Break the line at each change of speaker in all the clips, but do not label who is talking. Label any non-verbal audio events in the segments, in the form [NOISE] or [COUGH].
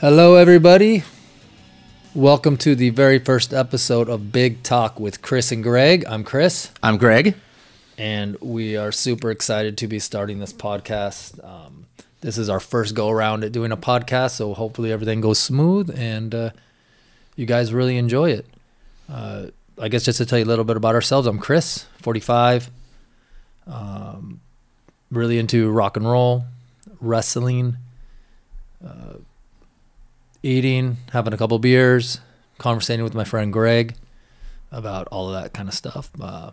Hello, everybody. Welcome to the very first episode of Big Talk with Chris and Greg. I'm Chris,
I'm Greg.
and we are super excited to be starting this podcast. Um, this is our first go around at doing a podcast, so hopefully everything goes smooth and uh, you guys really enjoy it. Uh, I guess just to tell you a little bit about ourselves, I'm Chris, 45, um, really into rock and roll, wrestling, uh, eating, having a couple beers, conversating with my friend Greg about all of that kind of stuff. Uh,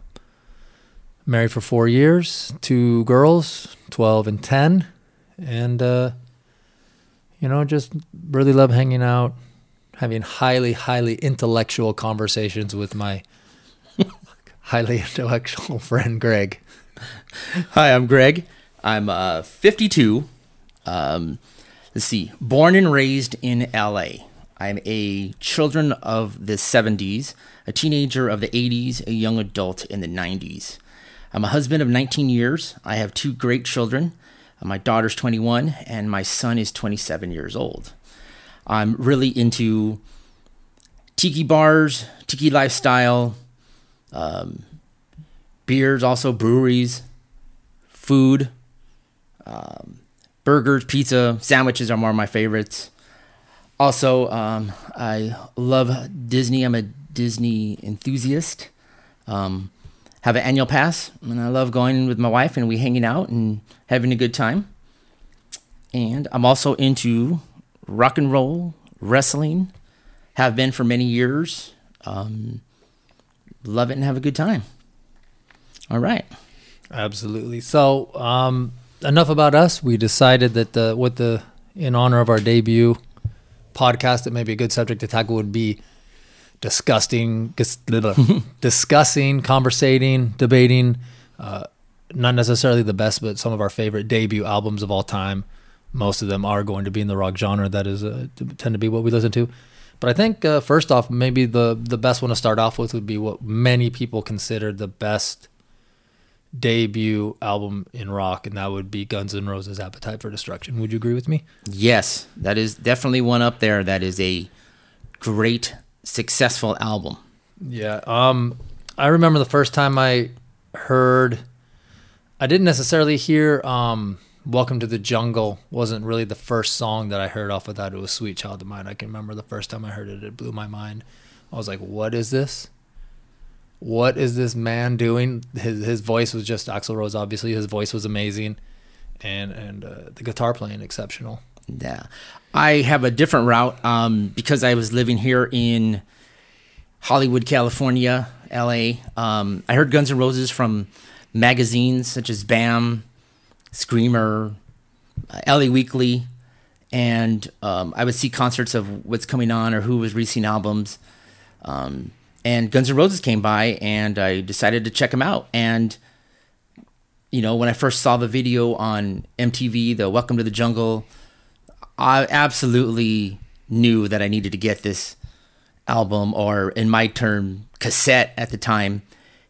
married for four years, two girls, 12 and 10. And, uh, you know, just really love hanging out, having highly, highly intellectual conversations with my [LAUGHS] highly intellectual friend Greg.
Hi, I'm Greg. I'm uh, 52. Um, let's see, born and raised in LA. I'm a children of the 70s, a teenager of the 80s, a young adult in the 90s. I'm a husband of 19 years. I have two great children. My daughter's 21 and my son is 27 years old. I'm really into tiki bars, tiki lifestyle, um, beers, also breweries, food, um, burgers, pizza, sandwiches are more of my favorites. Also, um, I love Disney. I'm a Disney enthusiast. Um, have an annual pass, and I love going with my wife and we hanging out and having a good time. And I'm also into rock and roll, wrestling. Have been for many years. Um, love it and have a good time. All right.
Absolutely. So, um, enough about us. We decided that the with the in honor of our debut podcast, that maybe a good subject to tackle would be disgusting, dis- [LAUGHS] discussing, conversating, debating. Uh, not necessarily the best, but some of our favorite debut albums of all time. Most of them are going to be in the rock genre. That is uh, tend to be what we listen to. But I think uh, first off, maybe the the best one to start off with would be what many people consider the best debut album in rock, and that would be Guns N' Roses' "Appetite for Destruction." Would you agree with me?
Yes, that is definitely one up there. That is a great, successful album.
Yeah. Um, I remember the first time I heard. I didn't necessarily hear um, "Welcome to the Jungle." wasn't really the first song that I heard off of that. It was "Sweet Child of Mine." I can remember the first time I heard it. It blew my mind. I was like, "What is this? What is this man doing?" His his voice was just Axl Rose. Obviously, his voice was amazing, and and uh, the guitar playing exceptional.
Yeah, I have a different route um, because I was living here in Hollywood, California, L.A. Um, I heard Guns N' Roses from magazines such as BAM, Screamer, uh, L.A. Weekly, and um, I would see concerts of what's coming on or who was releasing albums. Um, and Guns N' Roses came by, and I decided to check them out. And you know, when I first saw the video on MTV, the Welcome to the Jungle, I absolutely knew that I needed to get this album, or in my term, cassette at the time,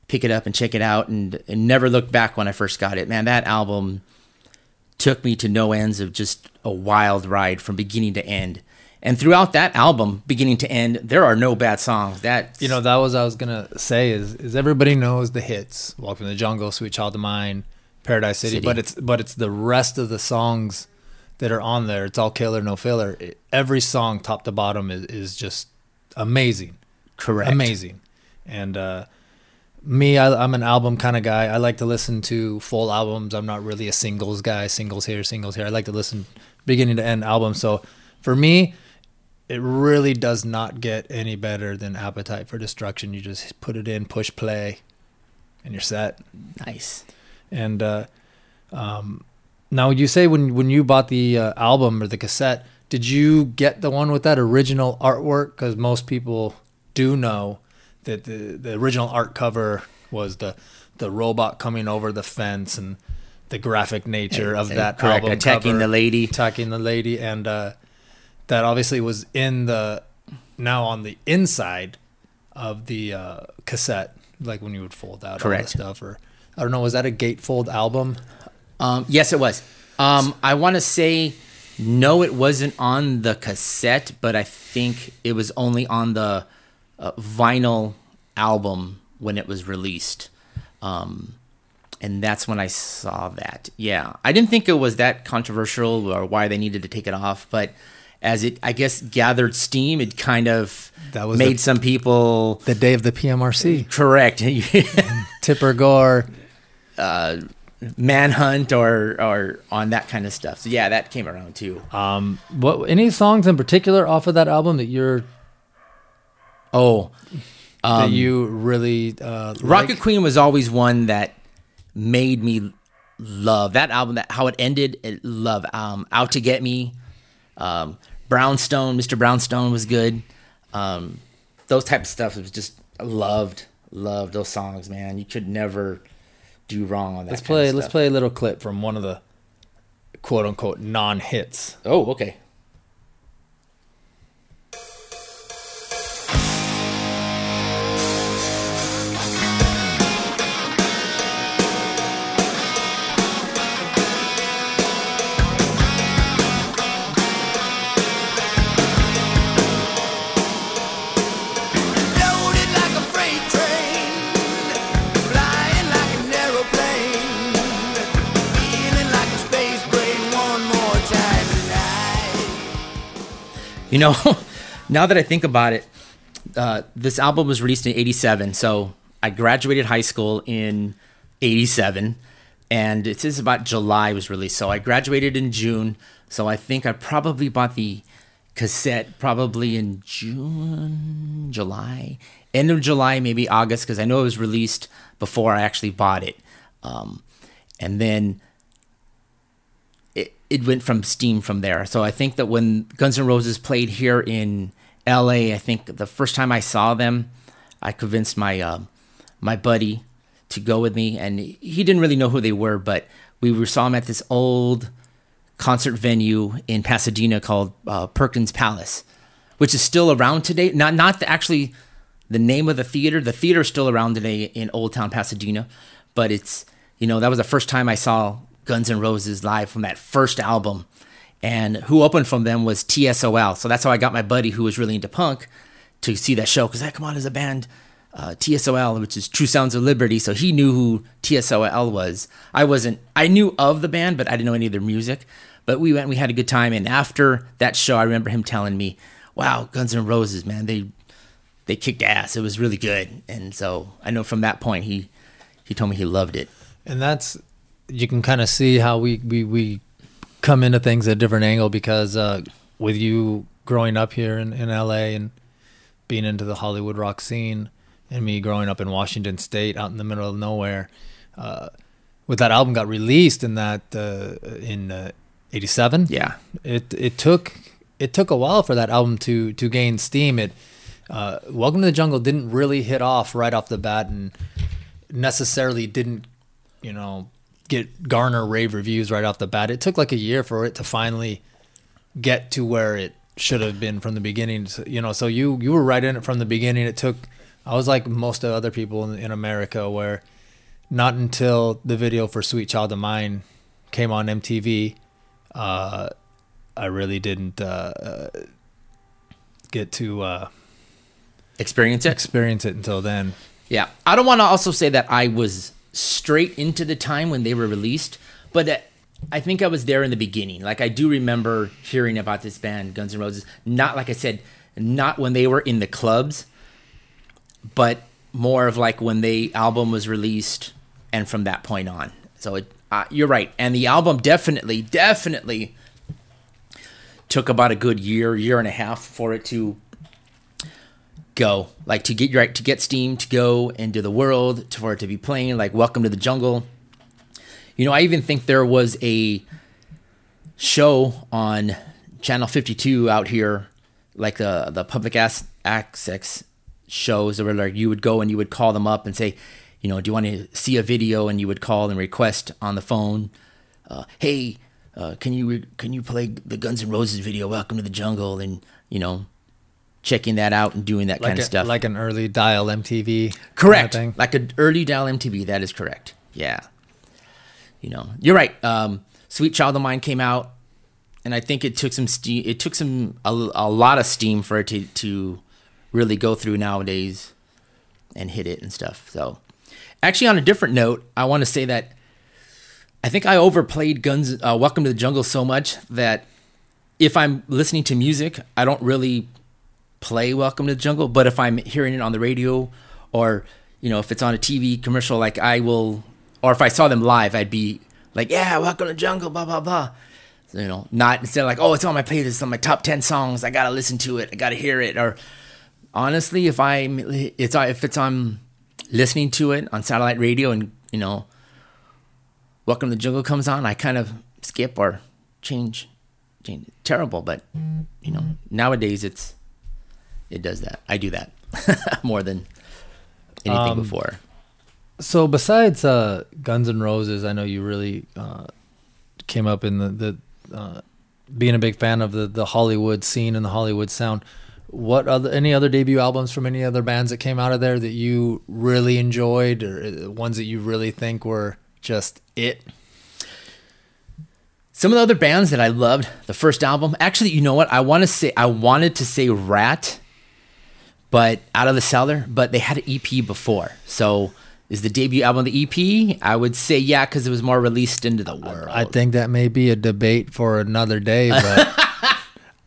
pick it up and check it out, and, and never looked back when I first got it. Man, that album took me to no ends of just a wild ride from beginning to end. And throughout that album, beginning to end, there are no bad songs. That
You know, that was I was gonna say is is everybody knows the hits. Welcome to the Jungle, Sweet Child of Mine, Paradise City,
City.
but it's but it's the rest of the songs that are on there. It's all killer, no filler. It, every song, top to bottom, is is just amazing,
correct,
amazing. And uh, me, I, I'm an album kind of guy. I like to listen to full albums. I'm not really a singles guy. Singles here, singles here. I like to listen beginning to end albums. So for me, it really does not get any better than Appetite for Destruction. You just put it in, push play, and you're set.
Nice.
And uh, um, now, you say when when you bought the uh, album or the cassette, did you get the one with that original artwork? Because most people do know that the the original art cover was the the robot coming over the fence and the graphic nature of that
correct,
album
attacking
cover,
the lady.
attacking the lady, and uh, that obviously was in the now on the inside of the uh, cassette, like when you would fold out all
Correct.
the stuff. Or I don't know, was that a gatefold album?
Um, yes, it was. Um, I want to say No, it wasn't on the cassette, but I think it was only on the uh, vinyl album when it was released. Um, and that's when I saw that. Yeah, I didn't think it was that controversial or why they needed to take it off, but as it, I guess, gathered steam, it kind of
That was
made
the-
some people
The day of the PMRC.
correct [LAUGHS]
Tipper Gore.
uh, manhunt or or on that kind of stuff. So yeah, that came around too.
Um, what any songs in particular off of that album that you're
Oh,
that you really uh,
Rocket
like?
Queen was always one that made me love that album. That how it ended, it love. Um, Out to Get Me, um, Brownstone, Mr. Brownstone was good. Um, those type of stuff was just loved, loved those songs. Man, you could never do wrong on that.
Let's
kind
play. Let's play a little clip from one of the quote unquote non hits.
Oh, okay. You know, [LAUGHS] now that I think about it, uh, this album was released in 87. So I graduated high school in 87. And it says about July was released. So I graduated in June. So I think I probably bought the cassette probably in June, July, end of July, maybe August, because I know it was released before I actually bought it. Um, and then it, went from steam from there. So I think that when Guns N' Roses played here in LA, I think the first time I saw them, I convinced my uh, my buddy to go with me, and he didn't really know who they were, but we saw them at this old concert venue in Pasadena called uh, Perkins Palace, which is still around today. Not not the, actually the name of the theater. The theater is still around today in Old Town Pasadena, but it's you know that was the first time I saw Guns N' Roses live from that first album, and who opened from them was TSOL. So that's how I got my buddy who was really into punk to see that show because I come on as a band. Uh, TSOL, which is True Sounds of Liberty, so he knew who TSOL was. I wasn't. I knew of the band, but I didn't know any of their music. But we went, we had a good time, and after that show, I remember him telling me, "Wow, Guns N' Roses, man, they they kicked ass. It was really good." And so I know from that point, he he told me he loved it.
and that's you can kind of see how we we we come into things at a different angle because uh, with you growing up here in, in LA and being into the Hollywood rock scene, and me growing up in Washington State, out in the middle of nowhere, uh, with that album got released in that uh, in uh, '87.
Yeah,
it it took it took a while for that album to to gain steam. It uh, Welcome to the Jungle didn't really hit off right off the bat, and necessarily didn't you know get garner rave reviews right off the bat. It took like a year for it to finally get to where it should have been from the beginning. So, you know, so you you were right in it from the beginning. It took I was like most of other people in, in America where not until the video for Sweet Child of Mine came on MTV, uh, I really didn't uh, uh, get to uh,
experience it.
experience it until then.
Yeah, I don't want to also say that I was straight into the time when they were released, but I think I was there in the beginning. Like I do remember hearing about this band, Guns N' Roses. Not like I said, not when they were in the clubs, but more of like when the album was released, and from that point on. So it, uh, you're right, and the album definitely, definitely took about a good year, year and a half for it to go like to get right to get steam to go into the world to, for it to be playing like welcome to the jungle. You know i even think there was a show on channel 52 out here like the the public access shows where like you would go and you would call them up and say you know do you want to see a video? And you would call and request on the phone uh, hey uh, can you can you play the guns N' roses video welcome to the jungle? And you know checking that out and doing that
Like
kind
a,
of stuff.
like an early dial MTV.
correct,
thing.
like an early dial MTV. That is correct. Yeah, you know, you're right. Um, Sweet Child of Mine came out, and I think it took some steam. It took some a, a lot of steam for it to to really go through nowadays and hit it and stuff. So, actually, on a different note, I want to say that I think I overplayed Guns uh, Welcome to the Jungle so much that if I'm listening to music, I don't really play Welcome to the Jungle. But if I'm hearing it on the radio or you know if it's on a TV commercial, like I will, or if I saw them live, I'd be like, yeah, Welcome to the Jungle, blah blah blah. So, you know, not instead of like, oh, it's on my playlist, it's on my top ten songs. I gotta listen to it. I gotta hear it. Or honestly, if I it's if it's on listening to it on satellite radio and you know, Welcome to the Jungle comes on, I kind of skip or change. change. Terrible, but you know, nowadays it's it does that. I do that [LAUGHS] more than anything
Um,
before.
So besides uh, Guns N' Roses, I know you really uh, came up in the, the uh, being a big fan of the, the Hollywood scene and the Hollywood sound. What other any other debut albums from any other bands that came out of there that you really enjoyed, or uh, ones that you really think were just it?
Some of the other bands that I loved, the first album. Actually, you know what? I want to say I wanted to say Ratt, but out of the cellar. But they had an EP before, so is the debut album the EP? I would say yeah, because it was more released into the world.
I think that may be a debate for another day, but [LAUGHS]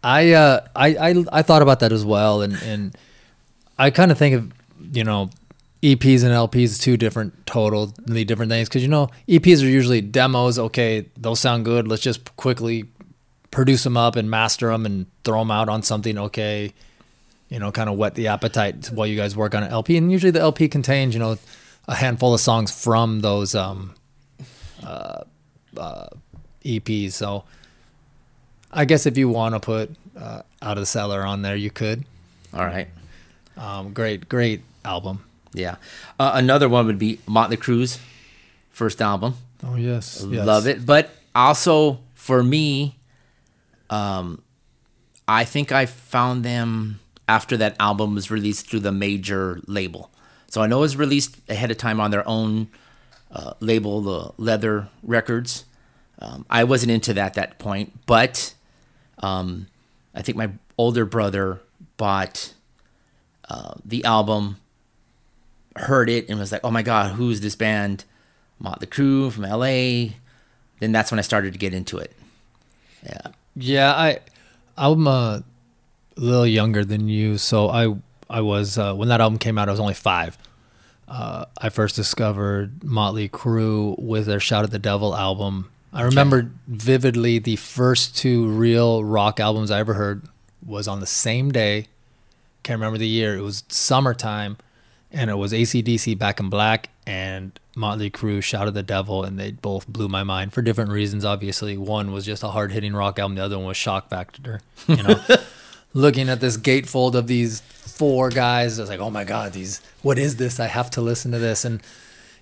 I, uh, I I I thought about that as well, and and I kind of think of you know EPs and LPs two different totally different things because you know EPs are usually demos. Okay, those sound good. Let's just quickly produce them up and master them and throw them out on something. Okay, you know, kind of whet the appetite while you guys work on an LP. And usually the LP contains you know a handful of songs from those um, EPs. So I guess if you want to put uh, Out of the Cellar on there, you could.
All right.
Um, great, great album.
Yeah. Uh, another one would be Motley Crue's first album.
Oh yes,
Love it. But also for me, um, I think I found them after that album was released through the major label. So I know it was released ahead of time on their own uh, label, the Leathür Records. Um, I wasn't into that at that point, but um, I think my older brother bought uh, the album, heard it, and was like, "Oh my god, who's this band?" Motley Crue from LA. Then that's when I started to get into it. Yeah.
Yeah, I, I'm a little younger than you, so I, I was uh, when that album came out, I was only five. Uh, I first discovered Motley Crue with their "Shout at the Devil" album. I remember vividly the first two real rock albums I ever heard was on the same day. Can't remember the year. It was summertime, and it was ACDC Back in Black and Motley Crue Shout at the Devil, and they both blew my mind for different reasons. Obviously, one was just a hard hitting rock album, the other one was shock factor. You know, [LAUGHS] looking at this gatefold of these four guys, I was like, oh my god, these what is this? I have to listen to this, and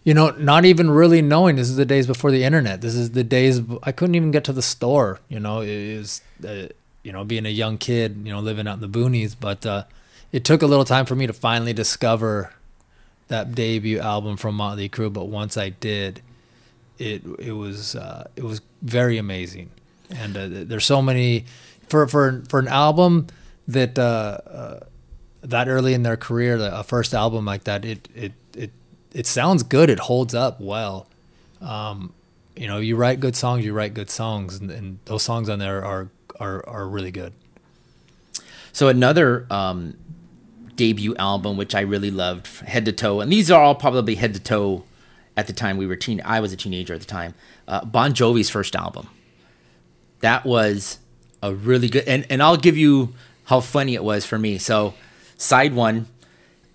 you know, not even really knowing this is the days before the internet. This is the days I couldn't even get to the store. You know, it was uh, you know being a young kid, you know, living out in the boonies, but uh, it took a little time for me to finally discover that debut album from Motley Crue. But once I did, it it was uh, it was very amazing, and uh, there's so many for for for an album that uh, uh, that early in their career, a first album like that, it it it it sounds good. It holds up well. Um, you know, you write good songs, you write good songs, and, and those songs on there are are are really good.
So another um, debut album, which I really loved, head to toe, and these are all probably head to toe at the time we were teen. I was a teenager at the time. Uh, bon Jovi's first album. That was a really good, and and I'll give you how funny it was for me. So, side one,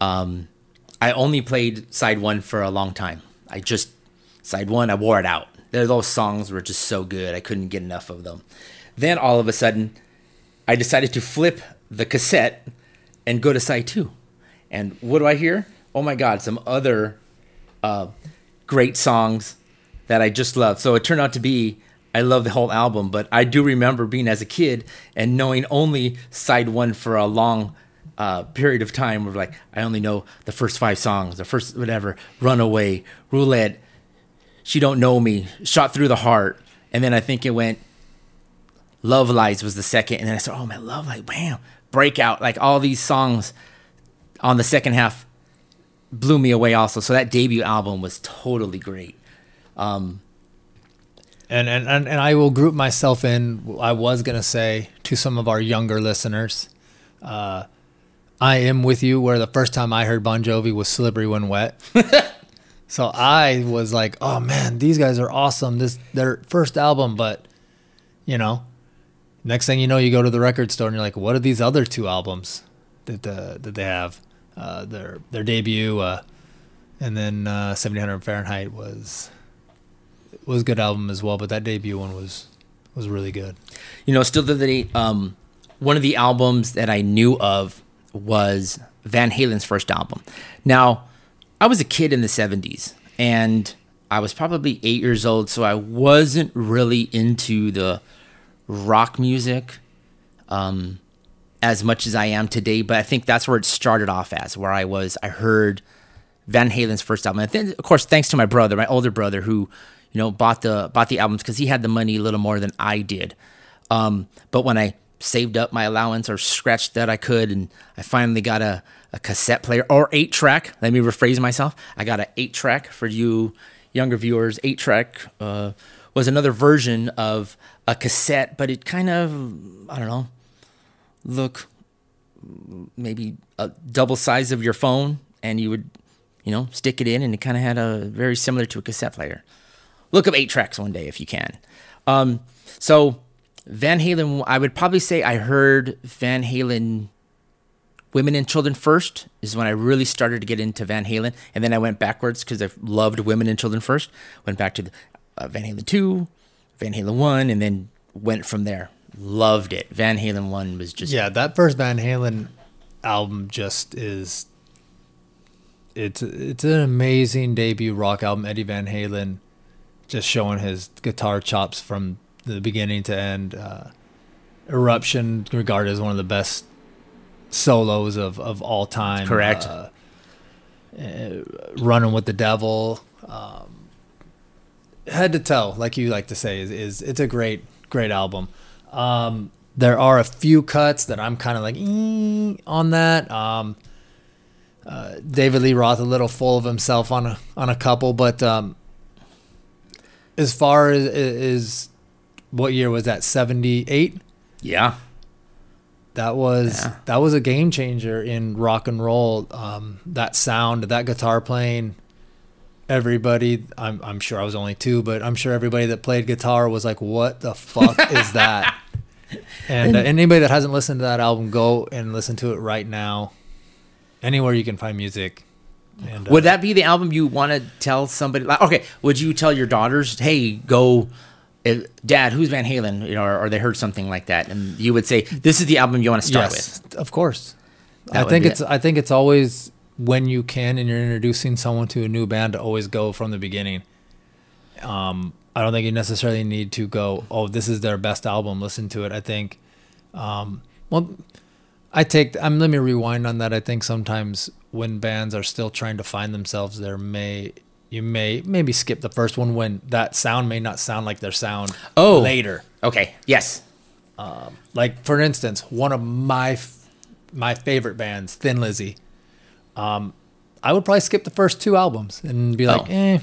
um, I only played side one for a long time. I just side one, I wore it out. Those songs were just so good. I couldn't get enough of them. Then all of a sudden, I decided to flip the cassette and go to side two. And what do I hear? Oh my God, some other uh, great songs that I just love. So it turned out to be I love the whole album, but I do remember being as a kid and knowing only side one for a long uh, period of time. Where like I only know the first five songs, the first whatever, Runaway, Roulette, She Don't Know Me, Shot Through the Heart, and then I think it went Love Lies was the second, and then I said, "Oh my Love Lies, bam, Breakout!" Like all these songs on the second half blew me away. Also, so that debut album was totally great. Um,
And, and and and I will group myself in. I was gonna say to some of our younger listeners, uh, I am with you. Where the first time I heard Bon Jovi was "Slippery When Wet," [LAUGHS] so I was like, "Oh man, these guys are awesome." This their first album, but you know, next thing you know, you go to the record store and you're like, "What are these other two albums that uh, that they have?" Uh, their their debut, uh, and then uh, 1700 Fahrenheit was was a good album as well, but that debut one was was really good.
you know, still the um, one of the albums that I knew of was Van Halen's first album. Now, I was a kid in the 70s and I was probably eight years old, so I wasn't really into the rock music um, as much as I am today, but I think that's where it started off as, where I was, I heard Van Halen's first album. And then, of course, thanks to my brother, my older brother, who you know bought the bought the albums because he had the money a little more than I did. Um, but when I saved up my allowance or scratched that I could, and I finally got a, a cassette player or eight track. Let me rephrase myself. I got an eight track for you younger viewers. Eight track uh, was another version of a cassette, but it kind of I don't know look maybe a double size of your phone and you would you know stick it in and it kind of had a very similar to a cassette player look up eight tracks one day if you can. Um, so van halen i would probably say i heard van halen women and children first is when i really started to get into van halen. And then i went backwards because i loved women and children first. Went back to the, uh, van halen 2 van halen 1 and then went from there. Loved it. Van halen 1 was just
Yeah, that first Van Halen album just is it's it's an amazing debut rock album. Eddie Van Halen just showing his guitar chops from the beginning to end. Uh, Eruption regarded as one of the best solos of, of all time.
Correct.
Uh, uh, Running with the Devil. Um, head to toe, like you like to say, is, is it's a great great album. Um, there are a few cuts that I'm kind of like on that. Um, uh, David Lee Roth a little full of himself on a on a couple, but um, as far as is what year was that? Seventy eight.
yeah
That was
Yeah.
that was a game changer in rock and roll. Um, that sound, that guitar playing. Everybody, I'm I'm sure I was only two, but I'm sure everybody that played guitar was like, "What the fuck [LAUGHS] is that?" And uh, anybody that hasn't listened to that album, go and listen to it right now. Anywhere you can find music. And, uh,
Would that be the album you want to tell somebody? Like, okay, would you tell your daughters, "Hey, go, uh, Dad, who's Van Halen?" You know, or, or they heard something like that, and you would say, "This is the album you want to start
yes,
with."
of course.
That
I think it's
it.
I think it's always when you can and you're introducing someone to a new band to always go from the beginning. Um, I don't think you necessarily need to go, oh, this is their best album. Listen to it. I think, um, well, I take. I'm let me rewind on that. I think sometimes when bands are still trying to find themselves, there may you may maybe skip the first one when that sound may not sound like their sound
Oh.
later.
Okay, yes,
Like for instance, one of my f- my favorite bands, Thin Lizzy. Um, I would probably skip the first two albums and be like,
Oh.
eh.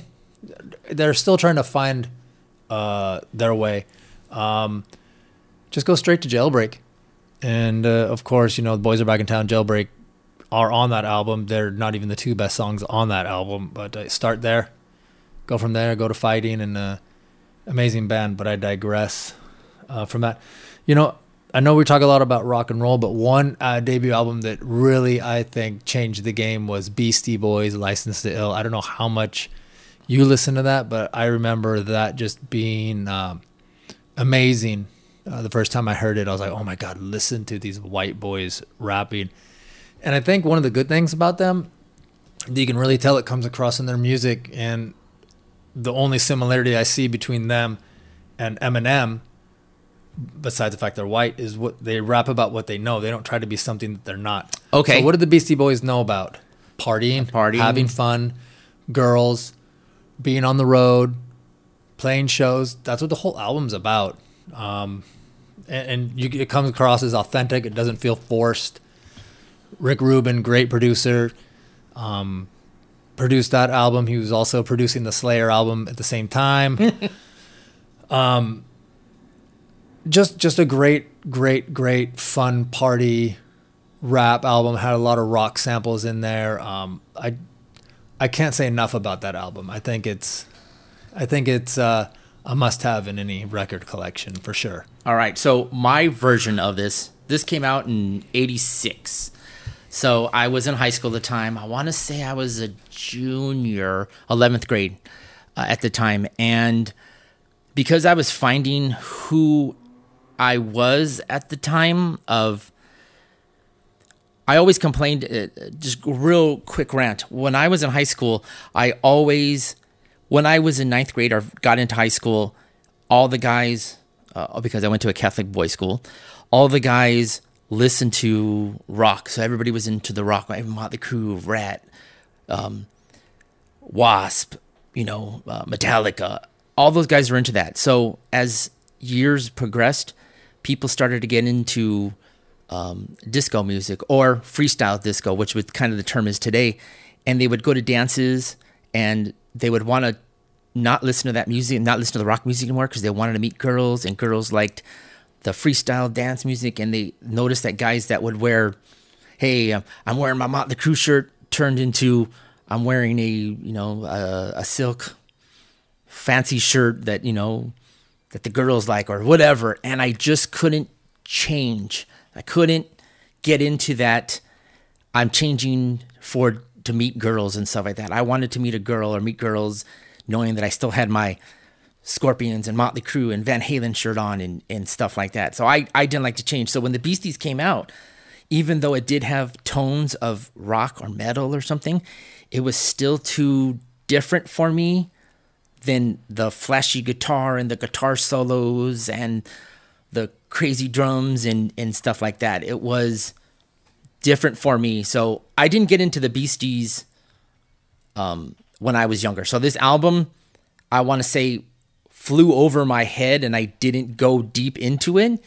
They're still trying to find uh, their way. Um, just go straight to Jailbreak, and uh, of course, you know, the Boys Are Back in Town, Jailbreak are on that album. They're not even the two best songs on that album, but uh, start there, go from there, go to Fighting, and uh, amazing band. But I digress uh, from that. You know, I know we talk a lot about rock and roll, but one uh, debut album that really I think changed the game was Beastie Boys' "License to Ill." I don't know how much you listen to that, but I remember that just being um, amazing. Uh, the first time I heard it, I was like, "Oh my god, listen to these white boys rapping." And I think one of the good things about them, you can really tell it comes across in their music, and the only similarity I see between them and Eminem, besides the fact they're white, is what they rap about what they know. They don't try to be something that they're not.
Okay.
So what did the Beastie Boys know about? Partying,
Partying.
having fun, girls, being on the road, playing shows. That's what the whole album's about. Um, and, and you, it comes across as authentic. It doesn't feel forced. Rick Rubin, great producer, um, produced that album. He was also producing the Slayer album at the same time. [LAUGHS] um, just just a great, great, great fun party rap album. Had a lot of rock samples in there. Um, I I can't say enough about that album. I think it's I think it's uh, a must-have in any record collection for sure.
All right. So my version of this, this came out in '86. So I was in high school at the time. I want to say I was a junior, 11th grade uh, at the time, and because I was finding who I was at the time of I always complained, uh, just real quick rant. When I was in high school, I always, when I was in ninth grade or got into high school, all the guys, uh, because I went to a Catholic boys' school, all the guys listened to rock. So everybody was into the rock, like Motley Crue, Ratt, um, Wasp, you know, uh, Metallica. All those guys were into that. So as years progressed, people started to get into um, disco music or freestyle disco, which would kind of the term is today. And they would go to dances and they would want to not listen to that music, not listen to the rock music anymore because they wanted to meet girls and girls liked the freestyle dance music. And they noticed that guys that would wear, hey, I'm wearing my Motley Crue shirt turned into I'm wearing a, you know, a, a silk fancy shirt that, you know, that the girls like or whatever. And I just couldn't change. I couldn't get into that. I'm changing for to meet girls and stuff like that. I wanted to meet a girl or meet girls knowing that I still had my Scorpions and Motley Crue and Van Halen shirt on and, and stuff like that. So I, I didn't like to change. So when the Beasties came out, even though it did have tones of rock or metal or something, it was still too different for me than the flashy guitar and the guitar solos and the crazy drums and, and stuff like that. It was different for me. So I didn't get into the Beasties um, when I was younger. So this album, I want to say, flew over my head and I didn't go deep into it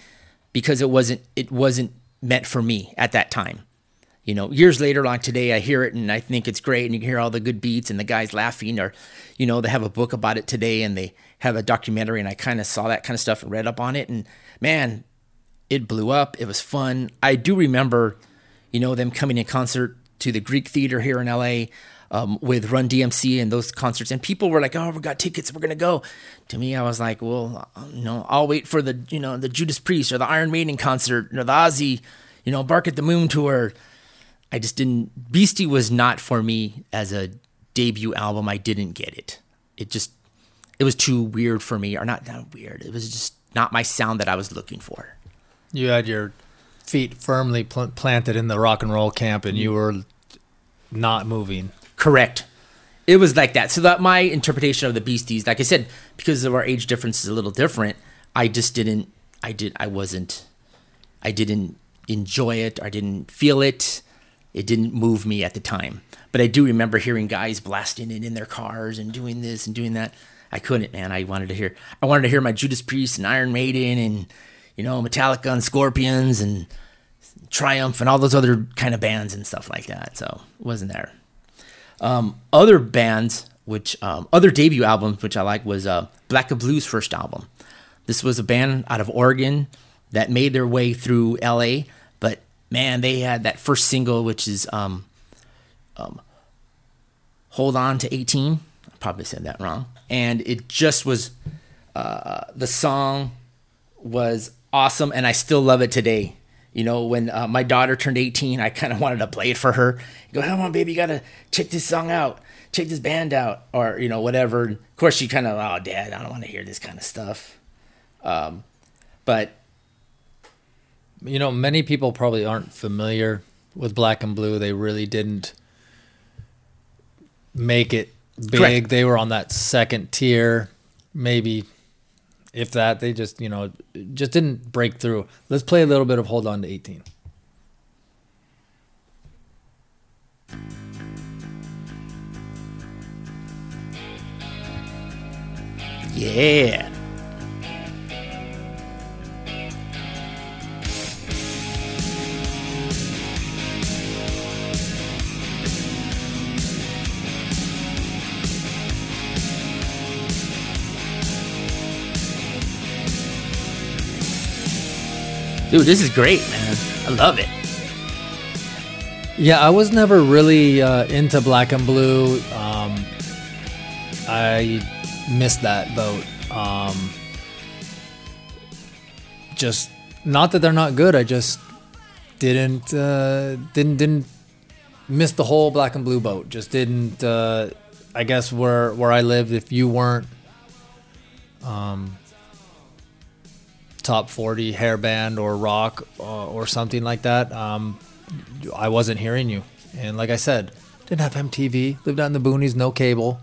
because it wasn't it wasn't meant for me at that time. You know, years later on today, I hear it and I think it's great, and you hear all the good beats and the guys laughing, or you know, they have a book about it today and they have a documentary, and I kind of saw that kind of stuff and read up on it, and man, it blew up. It was fun. I do remember, you know, them coming in concert to the Greek Theater here in LA um, with Run DMC and those concerts, and people were like, "Oh, we got tickets. We're gonna go." To me, I was like, "Well, you know, I'll wait for the you know the Judas Priest or the Iron Maiden concert or the Ozzy, you know, Bark at the Moon tour." I just didn't. Beastie was not for me as a debut album. I didn't get it. It just, it was too weird for me, or not that weird. It was just not my sound that I was looking for.
You had your feet firmly pl- planted in the rock and roll camp, and you were not moving.
Correct. It was like that. So that my interpretation of the Beasties, like I said, because of our age difference is a little different. I just didn't. I did. I wasn't. I didn't enjoy it. I didn't feel it. It didn't move me at the time. But I do remember hearing guys blasting it in their cars and doing this and doing that. I couldn't, man. I wanted to hear. I wanted to hear my Judas Priest and Iron Maiden and you know Metallica and Scorpions and Triumph and all those other kind of bands and stuff like that. So it wasn't there. Um, other bands, which um, other debut albums, which I like, was uh, Black and Blues' first album. This was a band out of Oregon that made their way through LA, but man, they had that first single, which is um, um, "Hold On to 18." I probably said that wrong, and it just was uh, the song was awesome, and I still love it today. You know, when uh, my daughter turned 18, I kind of wanted to play it for her. go, come on, baby, you gotta check this song out, check this band out, or you know, whatever. And of course, she kind of, oh, dad, I don't want to hear this kind of stuff. Um, but
You know, many people probably aren't familiar with Black and Blue. They really didn't make it big.
Correct.
They were on that second tier, maybe if that. They just, you know, just didn't break through. Let's play a little bit of Hold On to 18.
yeah, Dude, this is great, man. I love it.
Yeah, I was never really uh, into black and blue. Um, I missed that boat. Um, just not that they're not good. I just didn't uh, didn't didn't miss the whole black and blue boat. Just didn't. Uh, I guess where where I lived, if you weren't um, top forty hair band or rock uh, or something like that, um, I wasn't hearing you. And like I said, didn't have MTV. Lived out in the boonies, no cable.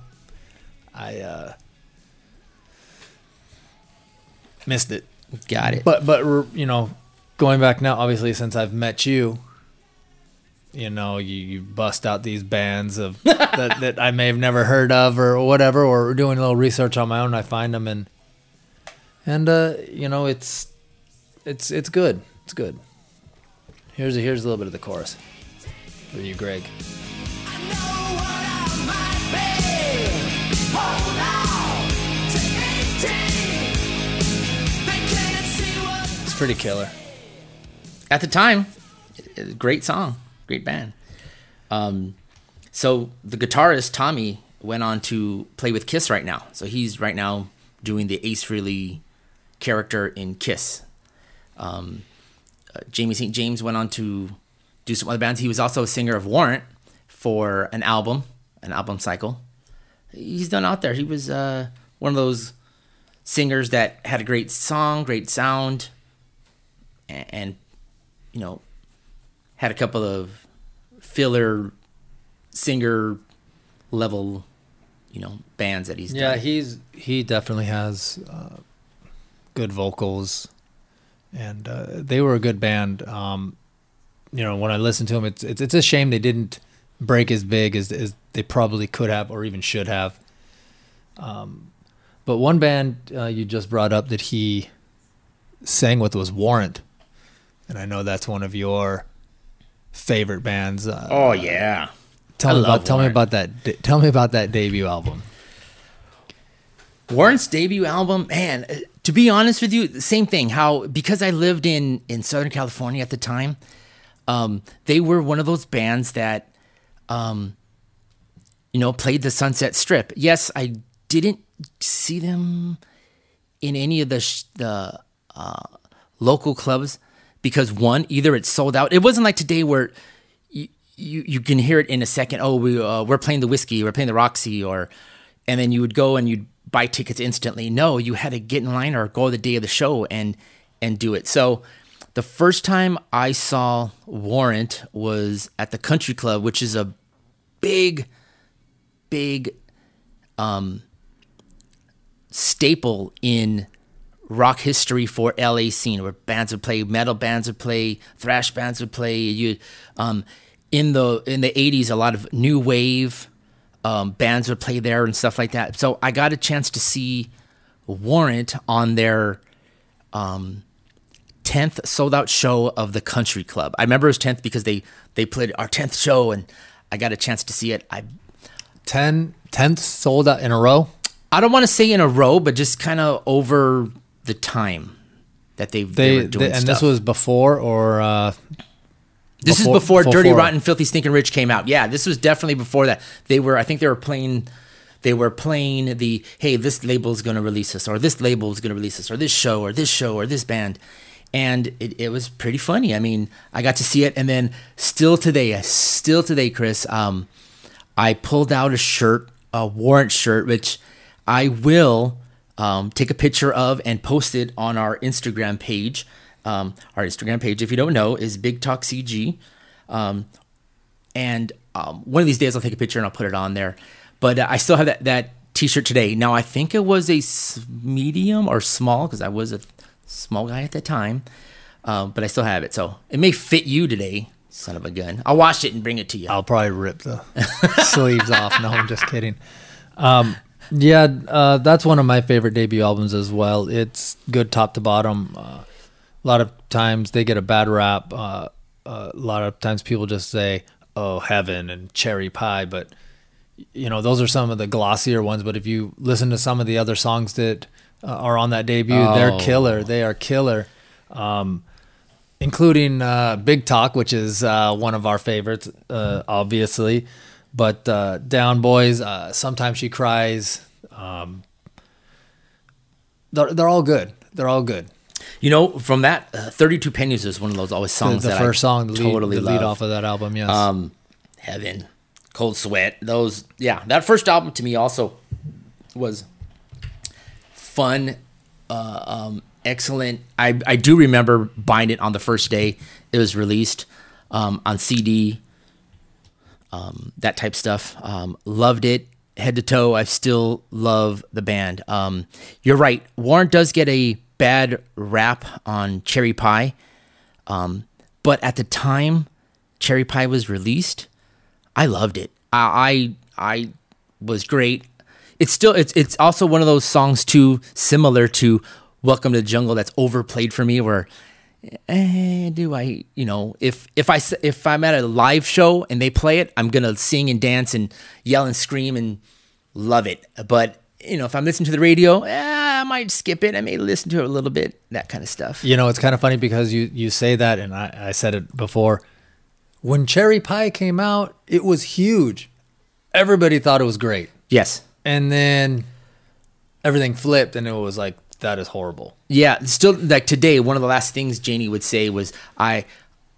I uh, missed it.
Got it.
But but you know, going back now, obviously since I've met you, you know, you, you bust out these bands of [LAUGHS] that, that I may have never heard of or whatever, or doing a little research on my own. I find them and and uh, you know, it's it's it's good. It's good. Here's a, here's a little bit of the chorus for you, Greg.
I know what I might be. Hold on to 18. They can't see what
It's pretty killer.
At the time, great song, great band. Um, so the guitarist Tommy went on to play with Kiss right now. So he's right now doing the Ace Frehley character in Kiss. Um, uh, Jamie St. James went on to do some other bands. He was also a singer of Warrant for an album, an album cycle. He's done out there. He was uh, one of those singers that had a great song, great sound, and, and you know, had a couple of filler singer level, you know, bands that he's done.
Yeah,
done.
he's he definitely has uh, good vocals, and uh, they were a good band. Um, you know, when I listen to them, it's it's it's a shame they didn't break as big as as they probably could have or even should have. Um, but one band uh, you just brought up that he sang with was Warrant, and I know that's one of your favorite bands. Uh,
oh yeah.
tell me about tell me about that. Tell me about that debut album.
Warrant's debut album, man. To be honest with you, same thing. How because I lived in in Southern California at the time, um, they were one of those bands that, um, you know, played the Sunset Strip. Yes, I didn't see them in any of the sh- the uh, local clubs because one, either it's sold out. It wasn't like today where you you, you can hear it in a second. Oh, we uh, we're playing the Whisky, we're playing the Roxy, or and then you would go and you'd buy tickets instantly. No, you had to get in line or go the day of the show and and do it. So the first time I saw Warrant was at the Country Club, which is a big, big um, staple in rock history for LA scene, where bands would play, metal bands would play, thrash bands would play. You, um, in the in the '80s, a lot of new wave um, bands would play there and stuff like that. So I got a chance to see Warrant on their um, 10th sold out show of the Country Club. I remember it was 10th because they they played our 10th show and I got a chance to see it. I
10 10th sold out in a row.
I don't want to say in a row, but just kind of over the time that they, they,
They,
were doing
they- and
stuff.
this was before or uh,
This
Before-
is before, Dirty
before.
Rotten, Filthy Stinking Rich came out. Yeah, this was definitely before that. They were, I think, they were playing. They were playing the hey, this label is going to release us, or this label is going to release us, or this show, or this show, or this band, and it, it was pretty funny. I mean, I got to see it, and then still today, still today, Chris, um, I pulled out a shirt, a warrant shirt, which I will um, take a picture of and post it on our Instagram page. Um, our Instagram page, if you don't know, is Big Talk CG. Um, and um, one of these days I'll take a picture and I'll put it on there. But uh, I still have that, that t-shirt today. Now I think it was a medium or small because I was a small guy at the time. Um, but I still have it, so it may fit you today, son of a gun. I'll wash it and bring it to you.
I'll probably rip the [LAUGHS] sleeves off. No, I'm just kidding. Um, yeah, uh, that's one of my favorite debut albums as well. It's good top to bottom. Uh, a lot of times they get a bad rap. Uh, uh, a lot of times people just say, "Oh, heaven" and "cherry pie," but you know those are some of the glossier ones. But if you listen to some of the other songs that uh, are on that debut, they're
Oh.
killer. They are killer. Um, including uh, Big Talk, which is uh, one of our favorites, uh, obviously. But uh, Down Boys, uh, sometimes she cries. Um, they're, they're all good. They're all good.
You know, from that, uh, 32 Pennies is one of those always
The,
songs
the
that
first
I
song, the lead,
totally
the lead off of that album, yes.
um, Heaven, Cold Sweat. Those, yeah, that first album to me also was fun, uh, um, excellent. I I do remember buying it on the first day it was released um, on CD. Um, that type stuff. Um, loved it head to toe. I still love the band. Um, you're right. Warrant does get a bad rap on Cherry Pie. Um, but at the time Cherry Pie was released, I loved it. I I, I was great. It's still it's it's also one of those songs too similar to Welcome to the Jungle that's overplayed for me where eh, do I you know if if I if I'm at a live show and they play it I'm gonna sing and dance and yell and scream and love it but you know if I'm listening to the radio eh, I might skip it I may listen to it a little bit that kind of stuff
You know, it's kind of funny because you you say that, and I, I said it before. When Cherry Pie came out, it was huge. Everybody thought it was great,
yes
and then everything flipped, and it was like that is horrible.
Yeah, still like today, one of the last things Jani would say was, "I,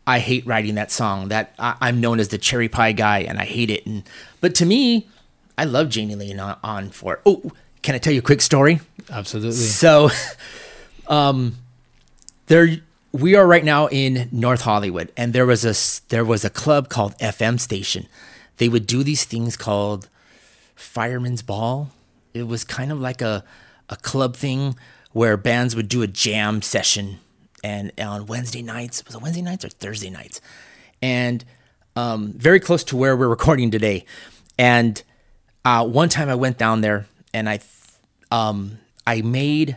I hate writing that song. That I, I'm known as the cherry pie guy, and I hate it." And but to me, I love Jani Lane on, on for. Oh, can I tell you a quick story?
Absolutely.
So, [LAUGHS] um, there we are right now in North Hollywood, and there was a there was a club called FM Station. They would do these things called Fireman's Ball. It was kind of like a a club thing where bands would do a jam session, and on Wednesday nights was it Wednesday nights or Thursday nights, and um, very close to where we're recording today. And uh, one time I went down there and I um, I made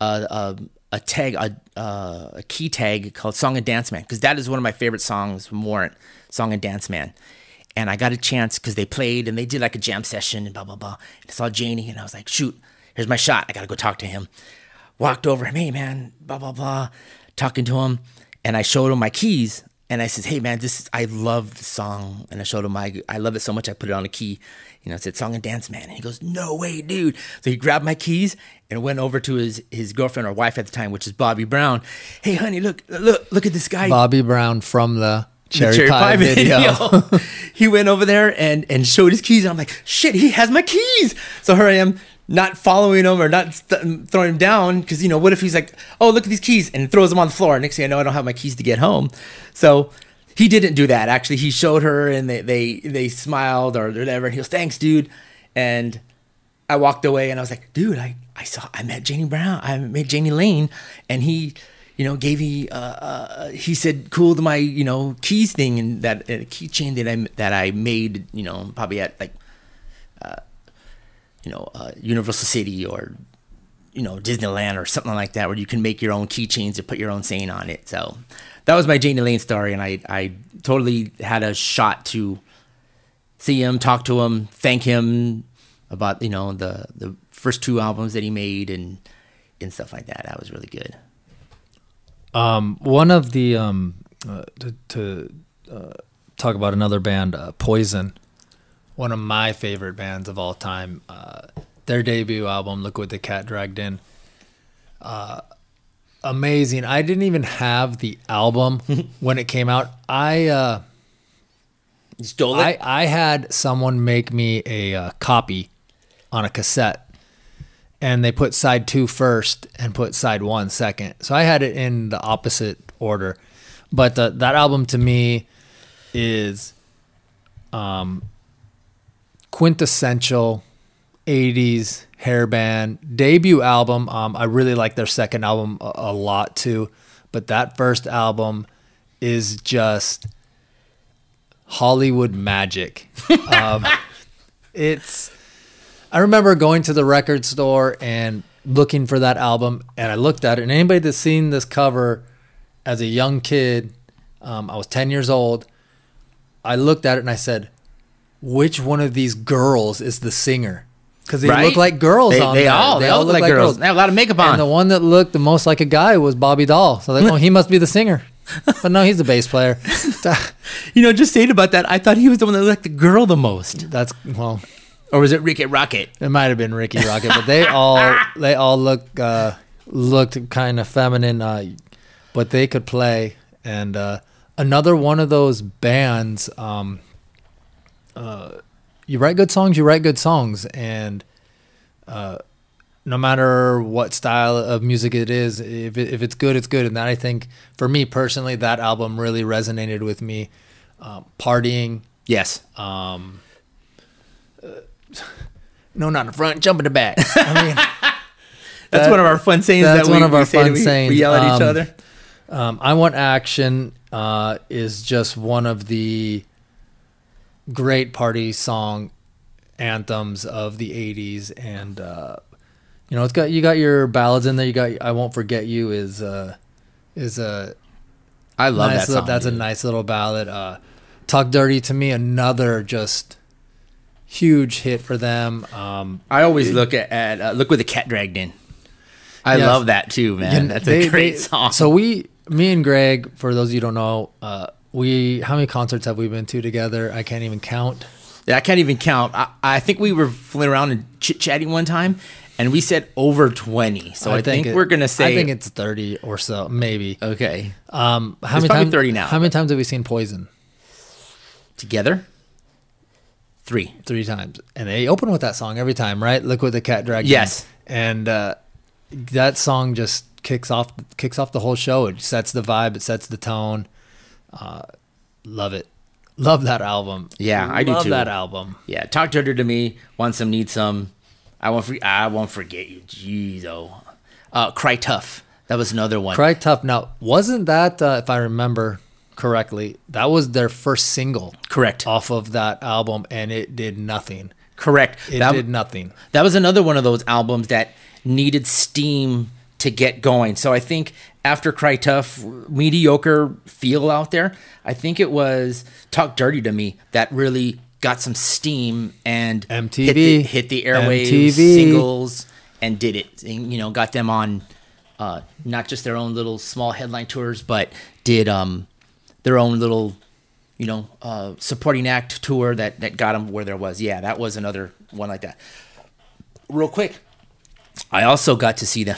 a, a, a tag, a, a key tag called Song and Dance Man, because that is one of my favorite songs from Warrant, Song and Dance Man. And I got a chance because they played and they did like a jam session and blah, blah, blah. And I saw Jani and I was like, shoot, here's my shot. I got to go talk to him. Walked over him, hey man, blah, blah, blah, talking to him. And I showed him my keys and I said, hey man, this is, I love the song. And I showed him my, I love it so much I put it on a key. You know, it said Song and Dance Man. And he goes, no way, dude. So he grabbed my keys and went over to his, his girlfriend or wife at the time, which is Bobbie Brown. Hey honey, look, look, look at this guy
Bobbie Brown from the
the
Cherry, Pie, video. [LAUGHS] [LAUGHS]
he went over there and and showed his keys. And I'm like, shit, he has my keys. So here I am, not following him or not th- throwing him down because you know what if he's like, oh look at these keys and throws them on the floor. Next thing I know, I don't have my keys to get home. So he didn't do that. Actually, he showed her and they they they smiled or whatever. And he goes, thanks, dude. And I walked away and I was like, dude, I, I saw, I met Jani Brown, I met Jani Lane, and he, you know, gave me, uh, uh, he said, cool to my, you know, keys thing and that uh, keychain that I, that I made, you know, probably at like, uh, you know, uh, Universal City or, you know, Disneyland or something like that, where you can make your own keychains and put your own saying on it. So that was my Jani Lane story. And I, I totally had a shot to see him, talk to him, thank him about you know the the first two albums that he made and and stuff like that. That was really good.
Um, one of the um, uh, to, to uh, talk about another band, uh, Poison, one of my favorite bands of all time. Their debut album, "Look What the Cat Dragged In," uh, amazing. I didn't even have the album [LAUGHS] when it came out. I uh,
stole
I I had someone make me a uh, copy on a cassette, and they put side two first and put side one second. So I had it in the opposite order. But the, that album to me is um, quintessential 80s hair band debut album. Um, I really like their second album a, a lot too, but that first album is just Hollywood magic. [LAUGHS] um, it's. I remember going to the record store and looking for that album, and I looked at it. And anybody that's seen this cover as a young kid, um, I was ten years old. I looked at it and I said, "Which one of these girls is the singer?" Because they
Right?
look like girls.
They,
on
they
there.
all they, all look like, girls. They have a lot of makeup on.
And the one that looked the most like a guy was Bobby Dall. So like, oh, he must be the singer. [LAUGHS] But no, he's the bass player. [LAUGHS]
you know, just saying about that, I thought he was the one that looked like the girl the most.
That's well,
Or was it Rikki Rockett?
it might have been Rikki Rockett, but they all [LAUGHS] they all look uh, looked kind of feminine, uh, but they could play. And uh, another one of those bands. Um, uh, you write good songs, you write good songs, and uh, no matter what style of music it is, if it, if it's good, it's good. And that I think, for me personally, that album really resonated with me. Um, partying,
Yes.
um, uh, [LAUGHS] no, not in the front, jump in the back. [LAUGHS] I mean, [LAUGHS]
That's
That-
one of our fun sayings.
that's
that we,
one of our fun
we,
sayings.
We yell at each
Um,
other.
um, I want action uh, is just one of the great party song anthems of the '80s, and uh, you know it's got you got your ballads in there. You got "I Won't Forget You" is uh, is a
I love
nice
that
little-
song.
that's a nice little ballad. Uh, "Talk Dirty to Me," another just huge hit for them. Um,
I always look at, at uh, look with the cat dragged in. I
Yes.
love that too, man.
Yeah,
That's
they-
a great
they-
song.
So we, me and Greg, for those of you who don't know, uh, we how many concerts have we been to together? I can't even count.
Yeah, I can't even count. I, I think we were fooling around and chit chatting one time, and we said over twenty. So I, think,
it-
we're gonna say
I think it's thirty or so, maybe.
okay
Um, how
It's
many times?
30 now,
How many times have we seen Poison?
together. Three.
Three times, and they open with that song every time, right? Look what the cat dragged. in.
Yes.
and uh, that song just kicks off kicks off the whole show. It sets the vibe. It sets the tone. Uh, love it. Love that album.
Yeah, I do
love
too.
that album.
Yeah, talk dirty to me. Want some, need some. I won't. For, I won't forget you. Jeez, oh. Uh, Cry tough. That was another one.
Cry Tough. Now, wasn't that, uh, if I remember correctly, that was their first single
Correct.
off of that album, and it did nothing.
Correct.
It
that,
did nothing.
that was another one of those albums that needed steam to get going. So I think after Cry Tough, mediocre feel out there, I think it was Talk Dirty to Me that really got some steam and
MTV.
hit the, hit the airwaves
MTV.
singles and did it. And, you know, got them on uh, not just their own little small headline tours, but did um, their own little you know, uh, supporting act tour that that got them where there was. Yeah, that was another one like that. Real quick, I also got to see them.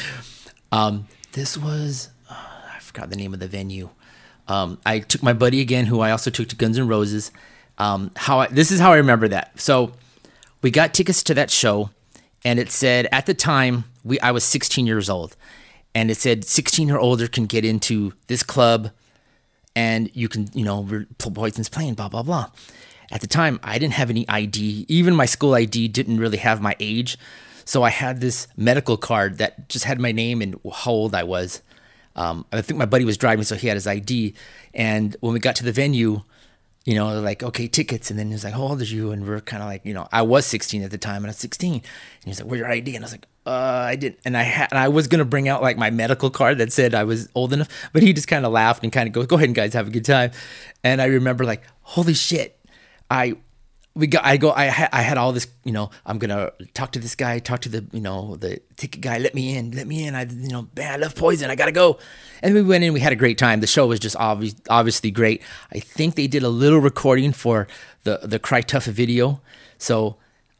[LAUGHS] um, this was uh, I forgot the name of the venue. Um, I took my buddy again, who I also took to Guns N' Roses. Um, how I, this is how I remember that. So we got tickets to that show, and it said at the time we I was 16 years old, and it said 16 or older can get into this club and you can, you know, Poison's playing, blah, blah, blah. At the time, I didn't have any ID. Even my school ID didn't really have my age. So I had this medical card that just had my name and how old I was. Um, I think my buddy was driving, so he had his ID. And when we got to the venue, you know, like, okay, tickets. And then he's like, how old are you? And we're kind of like, you know, I was 16 at the time and I was 16. And he's like, where's your ID? And I was like, uh, I didn't. And I had, and I was going to bring out like my medical card that said I was old enough, but he just kind of laughed and kind of goes, go ahead and guys have a good time. And I remember like, holy shit. I, we got, I go, I had, I had all this, you know, I'm going to talk to this guy, talk to the, you know, the ticket guy, let me in, let me in. I, you know, man, I love poison. I got to go. And we went in, we had a great time. The show was just obvious, obviously great. I think they did a little recording for the, the Cry Tough video. So,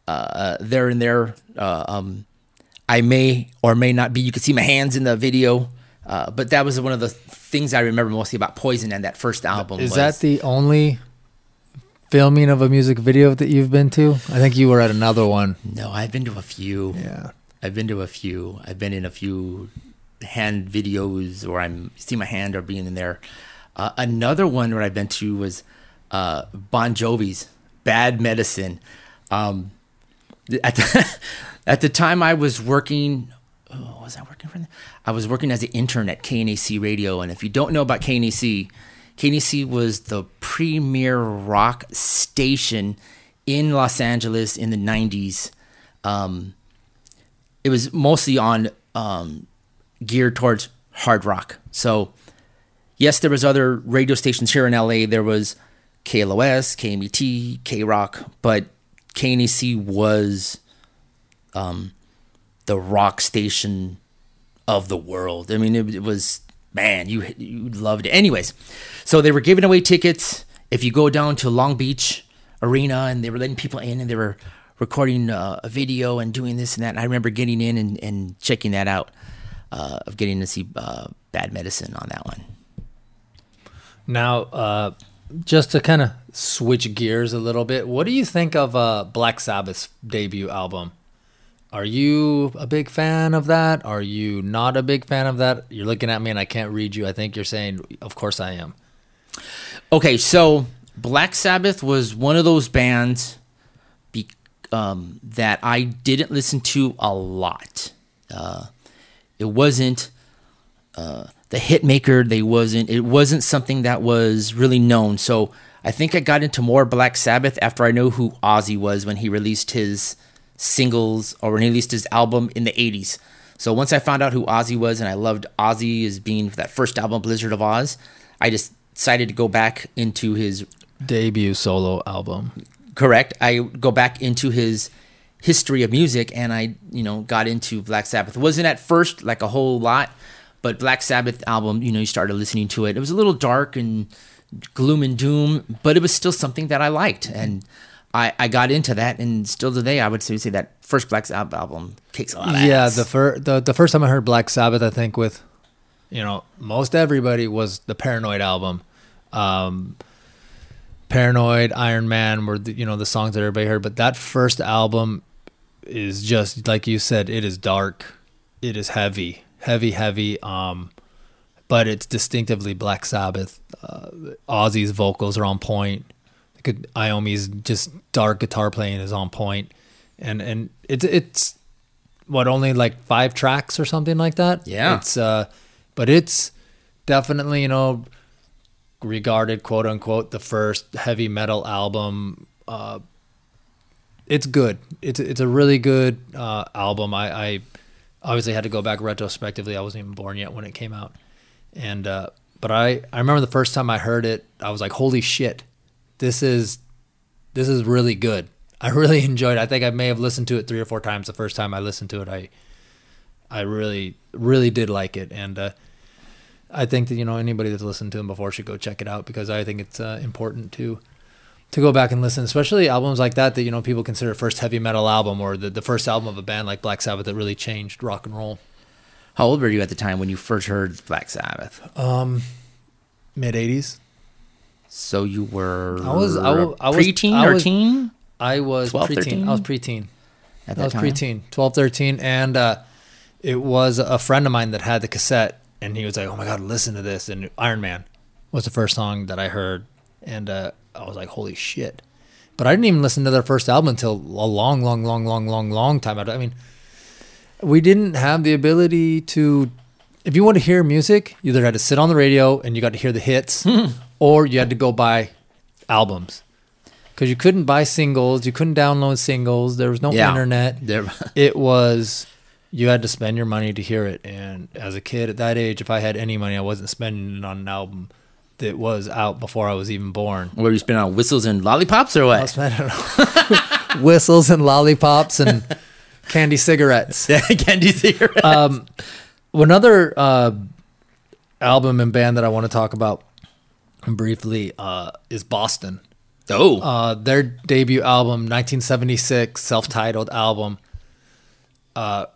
uh, they're in there. Uh, um, I may or may not be. You can see my hands in the video. Uh, but that was one of the things I remember mostly about Poison and that first album.
Is
was-
that the only filming of a music video that you've been to? I think you were at another one.
No, I've been to a few.
Yeah.
I've been to a few. I've been in a few hand videos where I'm see my hand or being in there. Uh, another one where I've been to was uh, Bon Jovi's Bad Medicine. Um, at the, [LAUGHS] at the time I was working. Oh, was I working for them? I was working as an intern at KNAC Radio, and if you don't know about KNAC, KNAC was the premier rock station in Los Angeles in the '90s. Um, it was mostly on um, geared towards hard rock. So, yes, there was other radio stations here in LA. There was KLOS, KMET, K Rock, but KNAC was um, the rock station of the world. I mean, it, it was man, you you loved it. Anyways, so they were giving away tickets. If you go down to Long Beach Arena and they were letting people in and they were recording uh, a video and doing this and that. And I remember getting in and, and checking that out uh, of getting to see uh, Bad Medicine on that one.
Now, uh, just to kind of switch gears a little bit, what do you think of uh, Black Sabbath's debut album? Are you a big fan of that? Are you not a big fan of that? You're looking at me and I can't read you. I think you're saying, of course I am.
Okay, so Black Sabbath was one of those bands be, um, that I didn't listen to a lot. Uh, it wasn't uh, the hit maker. They wasn't. It wasn't something that was really known. So I think I got into more Black Sabbath after I know who Ozzy was when he released his singles or when he released his album in the '80s. So once I found out who Ozzy was and I loved Ozzy as being that first album, Blizzard of Ozz, I just decided to go back into his
Debut solo album.
correct i go back into his history of music and i you know got into black sabbath it wasn't at first like a whole lot but black sabbath album you know you started listening to it it was a little dark and gloom and doom but it was still something that i liked and i i got into that and still today i would say, say that first black sabbath album kicks a lot of
Yeah,
ass.
the, fir- the the first time I heard Black Sabbath, I think with, you know, most everybody was the Paranoid album. Um, Paranoid, Iron Man were the, you know the songs that everybody heard, but that first album is just like you said. It is dark, it is heavy, heavy, heavy. Um, but it's distinctively Black Sabbath. Uh, Ozzy's vocals are on point. Good- Iommi's just dark guitar playing is on point, and and it's it's what only like five tracks or something like that.
Yeah.
it's uh, but it's definitely you know regarded quote unquote the first heavy metal album. Uh, it's good. It's it's a really good uh, album. I, I obviously had to go back retrospectively. I wasn't even born yet when it came out, and uh, but I I remember the first time I heard it, I was like, holy shit, this is this is really good. I really [LAUGHS] enjoyed it. I think I may have listened to it three or four times the first time I listened to it. I I really really did like it, and uh, I think that you know anybody that's listened to him before should go check it out because I think it's uh, important to to go back and listen, especially albums like that that you know people consider first heavy metal album or the, the first album of a band like Black Sabbath that really changed rock and roll.
how old were you at the time when you first heard black sabbath
Mid '80s.
So you were
I was- I was-
preteen
I
or
was-
teen
I was
12,
preteen.
13?
I was preteen.
at
I was
time
preteen, 12, 13, and uh, it was a friend of mine that had the cassette, and he was like, "Oh my god, listen to this!" And Iron Man was the first song that I heard, and uh, I was like, "Holy shit!" But I didn't even listen to their first album until a long, long, long, long, long, long time. I mean, we didn't have the ability to. If you want to hear music, you either had to sit on the radio and you got to hear the hits, [LAUGHS] or you had to go buy albums. Because you couldn't buy singles, you couldn't download singles. There was no
Yeah.
internet
There- [LAUGHS]
it was you had to spend your money to hear it and as a kid at that age if i had any money i wasn't spending it on an album that was out before i was even born
were you spinning on whistles and lollipops or what
spending [LAUGHS] whistles and lollipops and [LAUGHS] candy cigarettes Yeah,
candy cigarette
um, another uh, album and band that i want to talk about briefly uh, is boston
oh
uh, their debut album, 1976, self-titled album. Uh,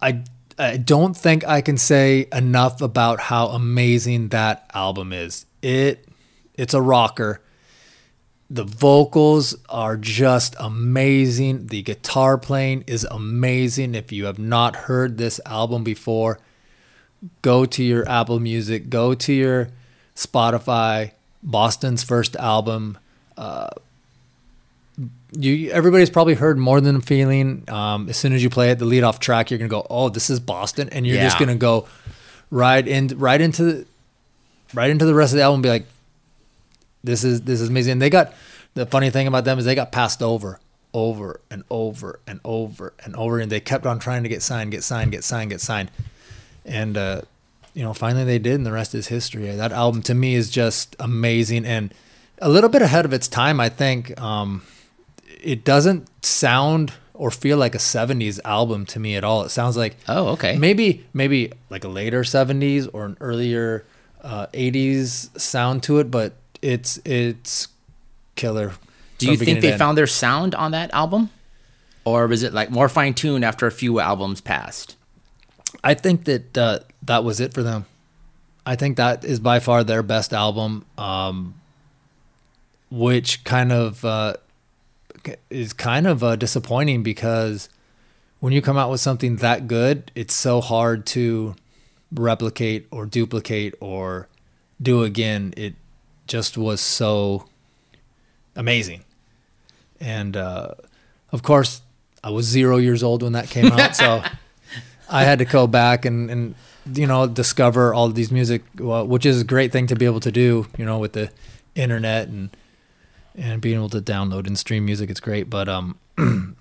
I I don't think I can say enough about how amazing that album is. It it's a rocker. The vocals are just amazing. The guitar playing is amazing. If you have not heard this album before, go to your Apple Music, go to your Spotify, Boston's first album. Uh, you everybody's probably heard more than a feeling. Um, as soon as you play it, the lead off track, you're gonna go, "Oh, this is Boston," and you're just gonna go right in right into the, right into the rest of the album. And be like, "This is this is amazing." And they got the funny thing about them is they got passed over, over and over and over and over, and they kept on trying to get signed, get signed, get signed, get signed, and uh, you know finally they did, and the rest is history. That album to me is just amazing and a little bit ahead of its time. I think. Um, it doesn't sound or feel like a 70s album to me at all. It sounds like
Oh, okay.
maybe maybe like a later 70s or an earlier uh, 80s sound to it, but it's it's killer.
Do you think they found their sound on that album? Or was it like more fine tuned after a few albums passed?
I think that uh, that was it for them. I think that is by far their best album, um, which kind of uh, is kind of uh, disappointing because when you come out with something that good, it's so hard to replicate or duplicate or do again. It just was so amazing, and uh, of course, I was zero years old when that came out, so. [LAUGHS] I had to go back and, and you know discover all these music, well, which is a great thing to be able to do. You know, with the internet and and being able to download and stream music, it's great. But um, [CLEARS THROAT]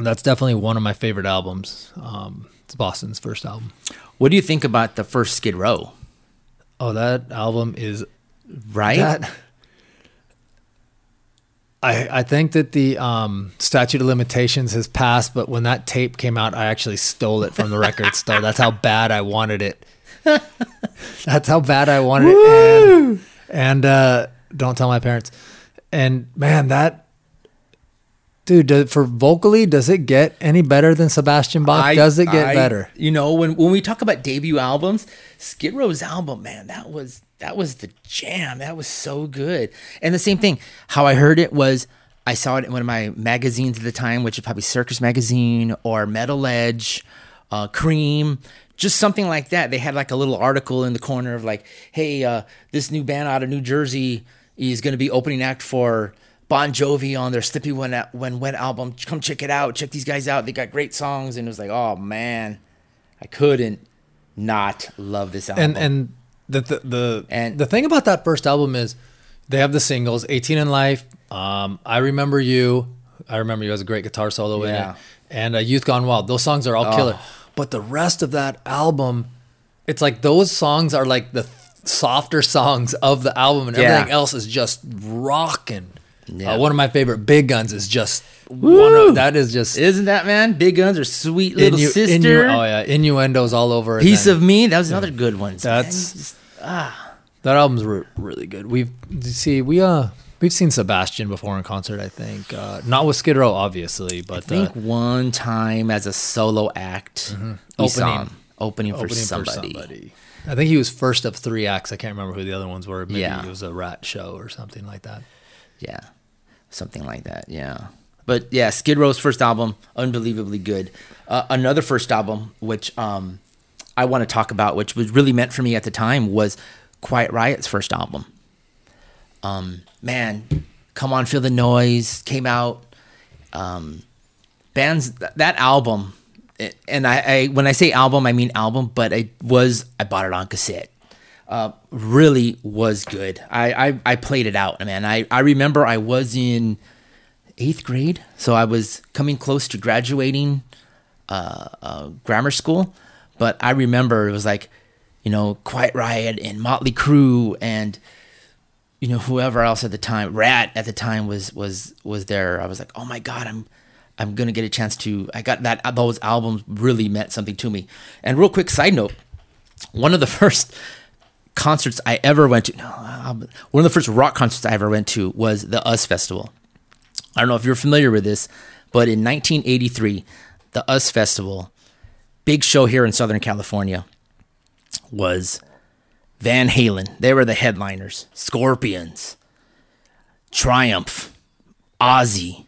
that's definitely one of my favorite albums. Um, it's Boston's first album.
What do you think about the first Skid Row?
Oh, that album is
Right?
that. I, I think that the um, statute of limitations has passed, but when that tape came out, I actually stole it from the record store. That's how bad I wanted it. That's how bad I wanted it. And, and uh, don't tell my parents. And man, that dude, do, for vocally, does it get any better than Sebastian Bach?
I-
does it get
I-
better?
You know, when when we talk about debut albums, Skid Row's album, man, that was that was the jam. That was so good. And the same thing, how I heard it was I saw it in one of my magazines at the time, which is probably Circus Magazine or Metal Edge, uh, Creem, just something like that. They had like a little article in the corner of like, hey, uh, this new band out of New Jersey is going to be opening act for Bon Jovi on their Slippy When When Wet album. Come check it out. Check these guys out. They got great songs. And it was like, oh man, I couldn't not love this album.
and and the the the,
And-
the thing about that first album is they have the singles 18 in life um i remember you i remember you as a great guitar solo in it and uh, youth gone wild those songs are all
Oh.
killer but the rest of that album it's like those songs are like the softer songs of the album and
Yeah.
everything else is just rocking
Yeah.
uh, one of my favorite big guns is just one of, that is just
Isn't that man? Big Guns are Sweet Little
innu-
Sister.
innu- oh yeah innuendos all over
Piece
then-
of Me. That was another good one.
That's ah. that album's re- really good. We've see we uh we've seen Sebastian before in concert. I think uh, not with Skid Row, obviously, but
I think
uh,
one time as a solo act, we saw
Opening.
him opening, for,
opening
somebody.
I think he was first of three acts. I can't remember who the other ones were. Maybe
Yeah.
it was a Ratt show or something like that.
Yeah, something like that. Yeah, but yeah, Skid Row's first album, unbelievably good. Uh, another first album, which um, I want to talk about, which was really meant for me at the time, was Quiet Riot's first album. Um, man, come on, feel the noise came out. Um, bands th- that album, and I, I when I say album, I mean album, but it was I bought it on cassette uh, really was good. I, I, I played it out, man. I, I remember I was in eighth grade, so I was coming close to graduating uh, uh, grammar school. But I remember it was like, you know, Quiet Riot and Motley Crue and you know whoever else at the time, Ratt at the time was was was there. I was like, oh my god, I'm I'm gonna get a chance to. I got that those albums really meant something to me. And real quick side note, one of the [LAUGHS] first concerts I ever went to. No, one of the first rock concerts I ever went to was the US Festival. I don't know if you're familiar with this, but in 1983, the US Festival, big show here in Southern California, was Van Halen. They were the headliners. Scorpions, Triumph, Ozzy,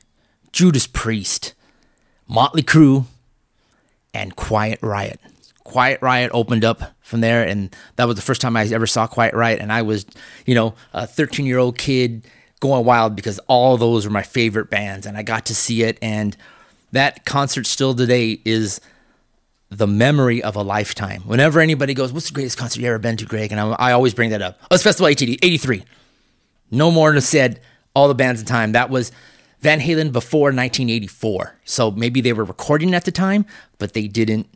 Judas Priest, Motley Crue, and Quiet Riot. Quiet Riot opened up from there, and that was the first time I ever saw Quiet Riot. And I was, you know, a 13 year old kid going wild because all those were my favorite bands, and I got to see it. And that concert still today is the memory of a lifetime. Whenever anybody goes, "What's the greatest concert you ever been to, Greg?" and I, I always bring that up. Oh, Us Festival ATD '83. No more than said. All the bands at the time. That was Van Halen before 1984. So maybe they were recording at the time, but they didn't.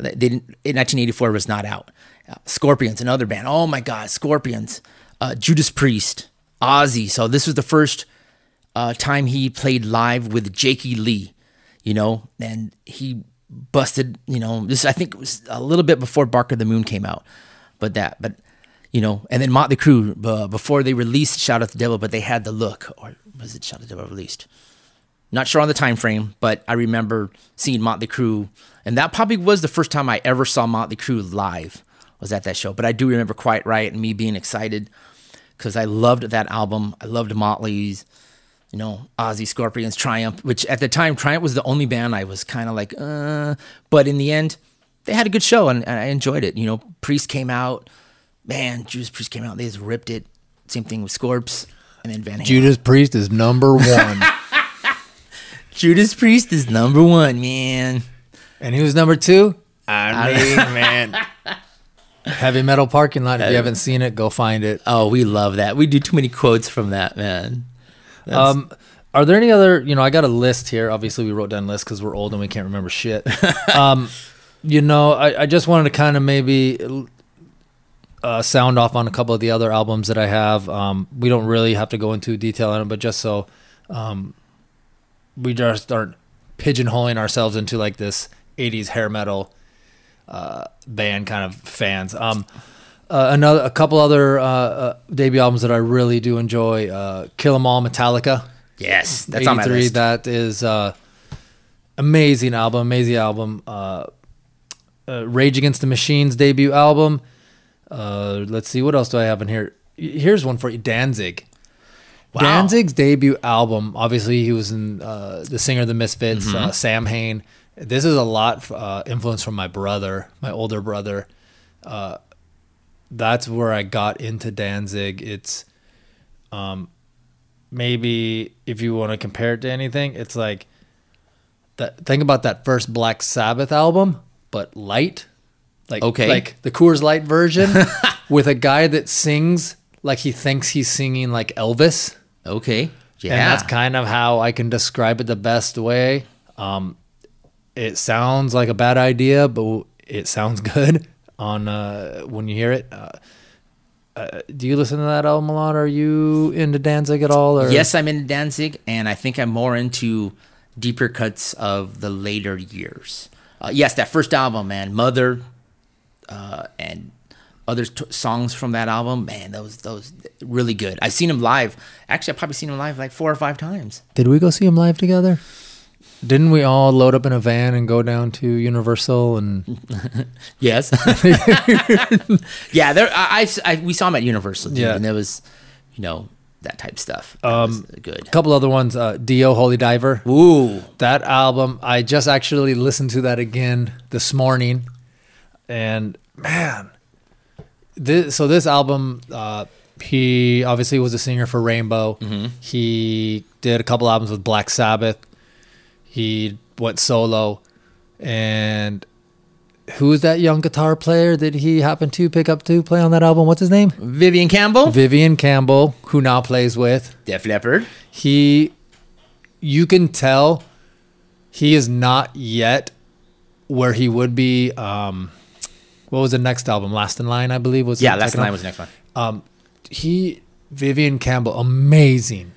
They didn't. In 1984 was not out. Uh, Scorpions, another band. Oh my God, Scorpions. Uh, Judas Priest, Ozzy. So this was the first uh, time he played live with Jakey Lee. you know, and he busted, you know, this I think it was a little bit before Bark at the Moon came out, but that, but you know, and then Motley Crue uh, before they released Shout at the Devil, but they had the look, or was it Shout at the Devil released? Not sure on the time frame, but I remember seeing Motley Crue, and that probably was the first time I ever saw Motley Crue live. Was at that show, but I do remember Quiet Riot and me being excited because I loved that album. I loved Motley's, you know, Ozzy Scorpions, Triumph, which at the time Triumph was the only band I was kind of like, uh, but in the end, they had a good show and, and I enjoyed it. You know, Priest came out, man, Judas Priest came out, they just ripped it. Same thing with Scorps, and then Van Halen.
Judas Priest is number one, [LAUGHS]
Judas Priest is number one, man.
and who's number two? I mean, man. [LAUGHS] Heavy Metal Parking Lot. If you haven't seen it, go find it.
Oh, we love that. We do too many quotes from that, man.
Um, are there any other? You know, I got a list here. Obviously, we wrote down lists because we're old and we can't remember shit. [LAUGHS] um, you know, I, I just wanted to kind of maybe uh, sound off on a couple of the other albums that I have. Um, we don't really have to go into detail on it, but just so um, we just aren't pigeonholing ourselves into like this '80s hair metal uh, band kind of fans. Um, uh, another, a couple other uh, uh, debut albums that I really do enjoy. Uh, Kill 'Em All, Metallica.
Yes, that's on my
83,
list.
That is uh, amazing album, amazing album. Uh, uh, Rage Against the Machine's debut album. Uh, let's see, what else do I have in here? Here's one for you, Danzig.
Wow.
Danzig's debut album. Obviously, he was in uh, the singer of the Misfits,
Mm-hmm.
uh, Samhain. This is a lot uh, influence from my brother, my older brother. Uh, that's where I got into Danzig. It's um, maybe if you want to compare it to anything, it's like that. Think about that first Black Sabbath album, but light, like
Okay.
like the Coors Light version, [LAUGHS] with a guy that sings like he thinks he's singing like Elvis.
Okay. Yeah.
And that's kind of how I can describe it the best way. Um, it sounds like a bad idea, but it sounds [LAUGHS] good on uh, when you hear it. Uh, uh, do you listen to that album a lot? Are you into Danzig at all? Or?
Yes, I'm into Danzig, and I think I'm more into deeper cuts of the later years. Uh, yes, that first album, man, Mother, uh, and other t- songs from that album, man, those those really good. I've seen him live. Actually, I've probably seen him live like four or five times.
Did we go see him live together? Didn't we all load up in a van and go down to Universal and [LAUGHS]
Yes. [LAUGHS] yeah, there. I, I, I we saw him at Universal. Dude,
Yeah.
and there was, you know, that type stuff. That
Um,
good.
a couple other ones? Uh, Dio, Holy Diver.
Ooh,
That album, I just actually listened to that again this morning, and man, this so this album, uh, he obviously was a singer for Rainbow. He did a couple albums with Black Sabbath. He went solo, and who's that young guitar player that he happened to pick up to play on that album? What's his name?
Vivian Campbell,
Vivian Campbell, who now plays with
Def Leppard.
he you can tell he is not yet where he would be um what was the next album last in line i believe was
Yeah, last
in
line was the next one.
um he vivian campbell amazing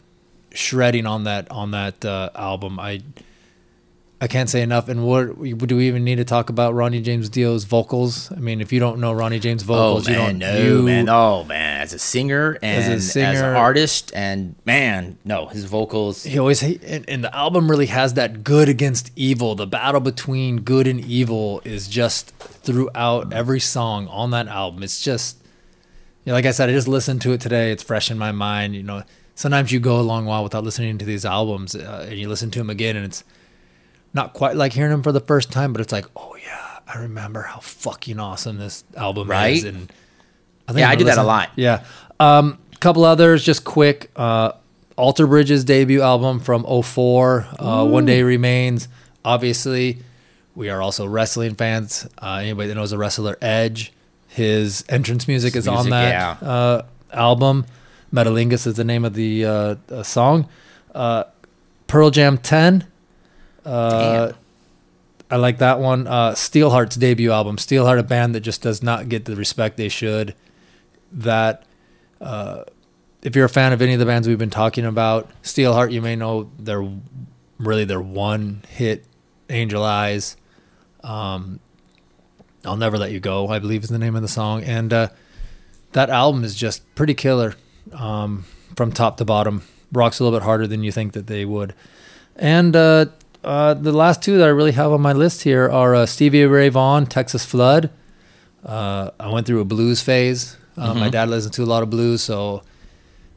shredding on that on that uh, album i i can't say enough. And what do we even need to talk about ronnie james dio's vocals? I mean if you don't know ronnie james vocals
oh
you
man,
don't
no
you,
man, oh man, as a singer and
As a
as,
singer-
an artist, and man, no, his vocals.
he always and, and the album really has that good against evil. The battle between good and evil is just throughout every song on that album. It's just you know, like i said i just listened to it today. It's fresh in my mind you know. Sometimes you go a long while without listening to these albums uh, and you listen to them again and it's not quite like hearing them for the first time but it's like oh yeah i remember how fucking awesome this album
Right?
is and I
Yeah, I do that a lot.
Yeah. Um, couple others, just quick. Uh, Alter Bridge's debut album from 04, uh, One Day Remains. Obviously, we are also wrestling fans. Uh, anybody that knows a wrestler, Edge, his entrance music is on that
yeah.
uh, album. Metalingus is the name of the uh, uh, song. Uh, Pearl Jam 10. Uh,
Damn.
I like that one. Uh, Steelheart's debut album. Steelheart, a band that just does not get the respect they should. That, uh, if you're a fan of any of the bands we've been talking about, Steelheart, you may know their really their one hit Angel Eyes. Um, I'll Never Let You Go, I believe is the name of the song. And uh, that album is just pretty killer um, from top to bottom. Rocks a little bit harder than you think that they would. And uh, uh, the last two that I really have on my list here are uh, Stevie Ray Vaughan, Texas Flood. Uh, I went through a blues phase. Uh, My dad listened to a lot of blues, so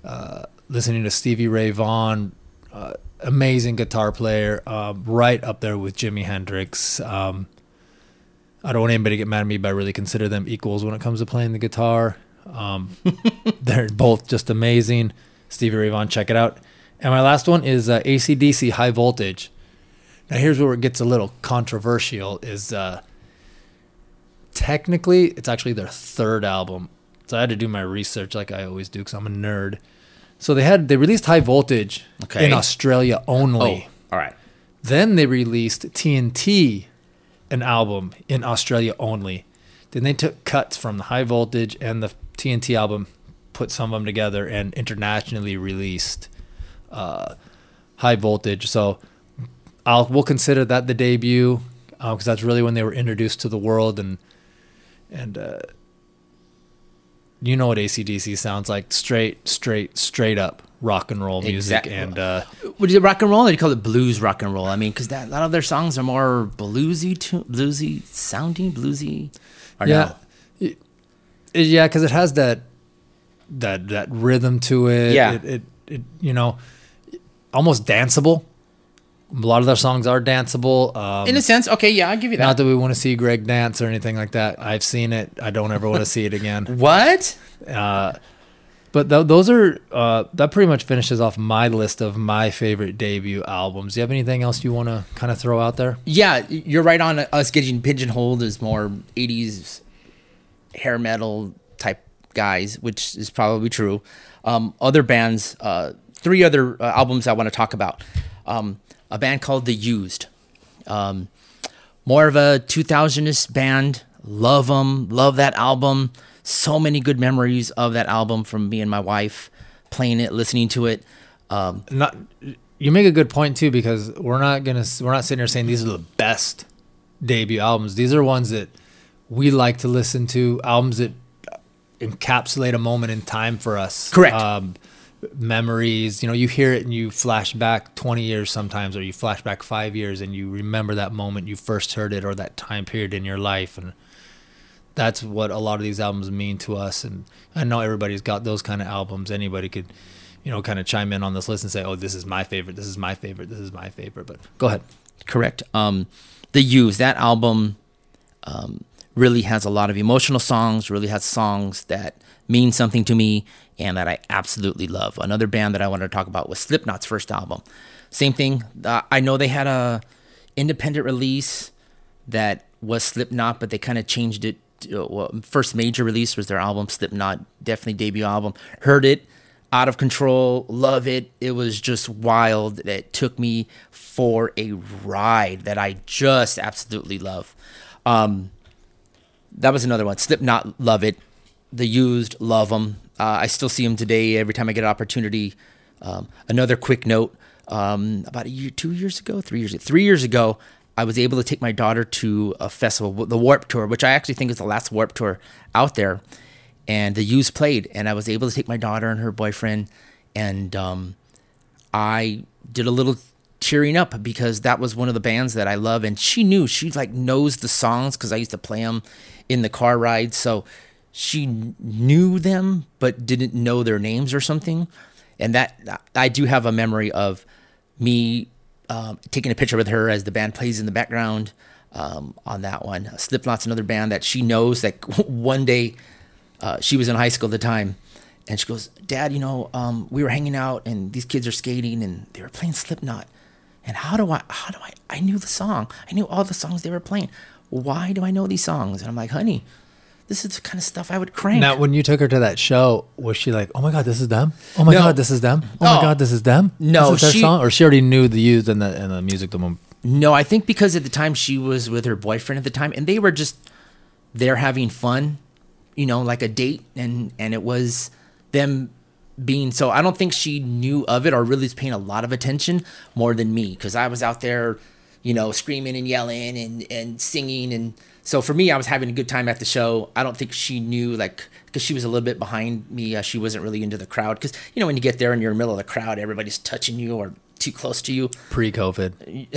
uh, listening to Stevie Ray Vaughan, uh, amazing guitar player, um, right up there with Jimi Hendrix. Um, I don't want anybody to get mad at me, but I really consider them equals when it comes to playing the guitar. Um, [LAUGHS] they're both just amazing. Stevie Ray Vaughan, check it out. And my last one is uh, ACDC High Voltage. Now here's where it gets a little controversial. Is uh, technically it's actually their third album. So I had to do my research like I always do because I'm a nerd. So they had they released High Voltage
Okay.
in Australia only.
Oh, all right.
Then they released TNT, an album in Australia only. Then they took cuts from the High Voltage and the TNT album, put some of them together, and internationally released uh, High Voltage. So I'll we'll consider that the debut because that's really when they were introduced to the world and and uh, you know what ACDC sounds like straight straight straight up rock and roll music
Exact-
and uh,
Would you rock and roll? Or do you call it blues rock and roll? I mean, because a lot of their songs are more bluesy, to, bluesy sounding, bluesy.
Yeah,
no?
It- yeah, because it has that that that rhythm to it.
Yeah.
it, it, it you know, almost danceable. A lot of their songs are danceable. Um,
In a sense, okay, yeah, I'll give you that.
not that we want to see Greg dance or anything like that. I've seen it. I don't ever want to see it again. [LAUGHS]
what?
Uh, but th- those are uh, that pretty much finishes off my list of my favorite debut albums. Do you have anything else you want to kind of throw out there?
Yeah, you're right on us getting pigeonholed as more 80s hair metal type guys, which is probably true. Um, other bands, uh, three other uh, albums I want to talk about. Um, a band called The Used. Um, more of a 2000s band. Love them. Love that album. So many good memories of that album from me and my wife playing it, listening to it. Um,
not you make a good point too because we're not gonna we're not sitting here saying these are the best debut albums these are ones that we like to listen to albums that encapsulate a moment in time for us
Correct.
um, memories. You know you hear it and you flash back 20 years sometimes or you flash back five years and you remember that moment you first heard it or that time period in your life. And that's what a lot of these albums mean to us. And i know everybody's got those kind of albums. Anybody could you know kind of chime in on this list and say oh this is my favorite. This is my favorite. This is my favorite. But go ahead.
Correct. Um, the Used that album um, really has a lot of emotional songs. Really has songs that mean something to me and that I absolutely love. Another band that I wanted to talk about was Slipknot's first album. Same thing. Uh, I know they had a independent release that was Slipknot, but they kind of changed it. To, well, first major release was their album Slipknot, definitely debut album. Heard it, out of control, love it. It was just wild. It took me for a ride that I just absolutely love. Um, that was another one. Slipknot, love it. The Used, love them. Uh, I still see them today every time I get an opportunity. Um, another quick note: um, about a year, two years ago, three years, three years ago, I was able to take my daughter to a festival, the Warped Tour, which I actually think is the last Warped Tour out there. And the Used played, and I was able to take my daughter and her boyfriend, and um, I did a little cheering up because that was one of the bands that I love, and she knew she like knows the songs because I used to play them in the car ride, so she knew them but didn't know their names or something, and that I do have a memory of me um, taking a picture with her as the band plays in the background um, on that one. Slipknot's another band that she knows that [LAUGHS] one day uh, she was in high school at the time, and she goes, "Dad, you know, um, we were hanging out, and these kids are skating, and they were playing Slipknot. And how do I? How do I? I knew the song. I knew all the songs they were playing. Why do I know these songs?" And I'm like, "Honey, this is the kind of stuff I would crank."
now when you took her to that show was she like oh my god this is them oh my
No.
god this is them oh my
Oh.
god this is them
No,
this is their
she-
song or she already knew the used and the and the music the moment
No, I think because at the time she was with her boyfriend at the time, and they were just there having fun, you know, like a date, and and it was them being so. I don't think she knew of it or really was paying a lot of attention more than me because I was out there, you know, screaming and yelling and and singing and so for me, I was having a good time at the show. I don't think she knew like because she was a little bit behind me. Uh, she wasn't really into the crowd because you know when you get there and you're in the middle of the crowd, everybody's touching you or too close to you.
Pre-COVID.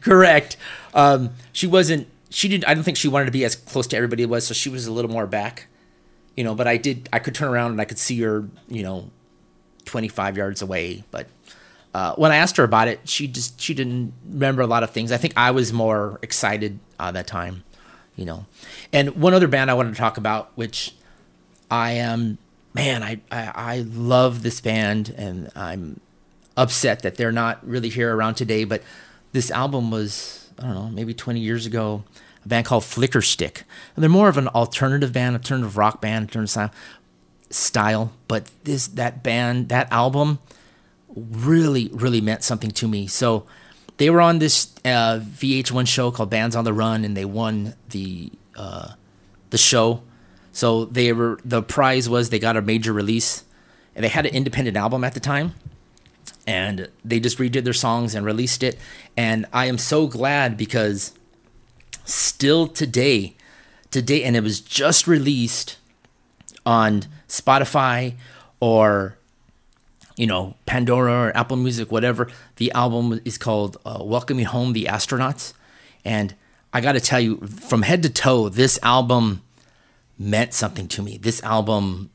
[LAUGHS]
Correct. Um, she wasn't. She didn't, I don't think she wanted to be as close to everybody was, so she was a little more back. You know, but I did. I could turn around and I could see her. You know, twenty five yards away. But uh, when I asked her about it, she just she didn't remember a lot of things. I think I was more excited uh, that time. You know, and one other band I wanted to talk about, which I am. Man, I, I I love this band, and I'm upset that they're not really here around today. But this album was, I don't know, maybe 20 years ago, a band called Flickerstick. And they're more of an alternative band, alternative rock band, alternative style, style. But this, that band, that album really, really meant something to me. So they were on this uh, VH1 show called Bands on the Run, and they won the uh, the show. So they were the prize was they got a major release, and they had an independent album at the time and they just redid their songs and released it. And I am so glad because still today, today, and it was just released on Spotify or you know Pandora or Apple Music, whatever. The album is called uh, "Welcoming Home the Astronauts," and I got to tell you, from head to toe, this album meant something to me. This album,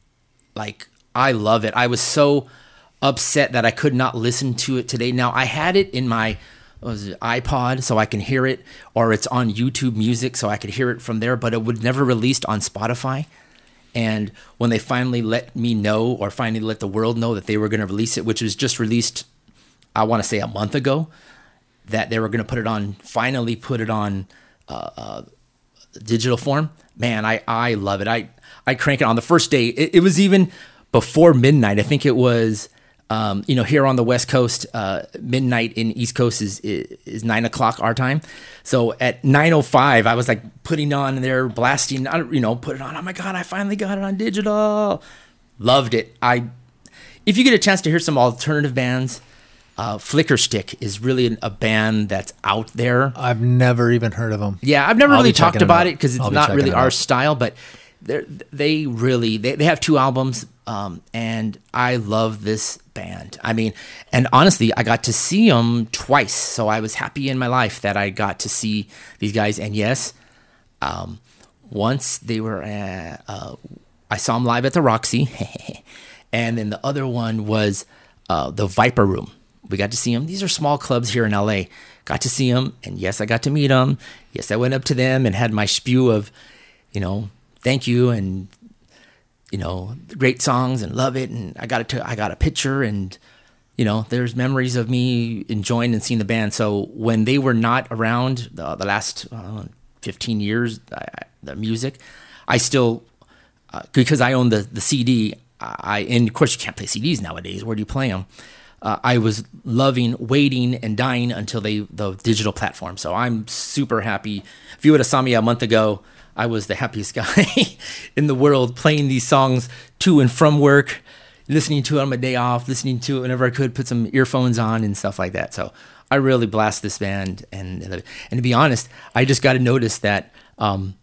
like, I love it. I was so upset that I could not listen to it today. Now I had it in my it, iPod so I can hear it, or it's on YouTube Music so I could hear it from there, but it would never released on Spotify. And when they finally let me know, or finally let the world know that they were going to release it, which was just released, I want to say a month ago, that they were going to put it on, finally put it on uh, uh, digital form. Man, I I love it. I I crank it on the first day. It, it was even before midnight. I think it was um, you know, here on the West Coast, uh, midnight in East Coast is, is, is nine o'clock our time. So at nine o five, I was like putting on there, blasting, you know, put it on. Oh my god, I finally got it on digital. Loved it. I, if you get a chance to hear some alternative bands, uh, Flickerstick is really a band that's out there.
I've never even heard of them.
Yeah, I've never
I'll
really talked about it because it's
I'll
not
checking
really
it
our style, but they they really they, they have two albums, um, and I love this band. I mean, and honestly, I got to see them twice, so I was happy in my life that I got to see these guys. And yes, um, once they were, uh, uh, I saw them live at the Roxy, [LAUGHS] and then the other one was uh, the Viper Room. We got to see them. These are small clubs here in LA. Got to see them, and yes, I got to meet them. Yes, I went up to them and had my spew of, you know, thank you and you know great songs and love it. And I got it to I got a picture and you know there's memories of me enjoying and seeing the band. So when they were not around the, the last uh, 15 years, I, the music, I still uh, because I own the the CD. I and of course you can't play CDs nowadays. Where do you play them? Uh, I was loving waiting and dying until they the digital platform. So I'm super happy. If you would have saw me a month ago, I was the happiest guy [LAUGHS] in the world playing these songs to and from work, listening to it on my day off, listening to it whenever I could, put some earphones on and stuff like that. So I really blast this band, and and to be honest, I just got to notice that. Um,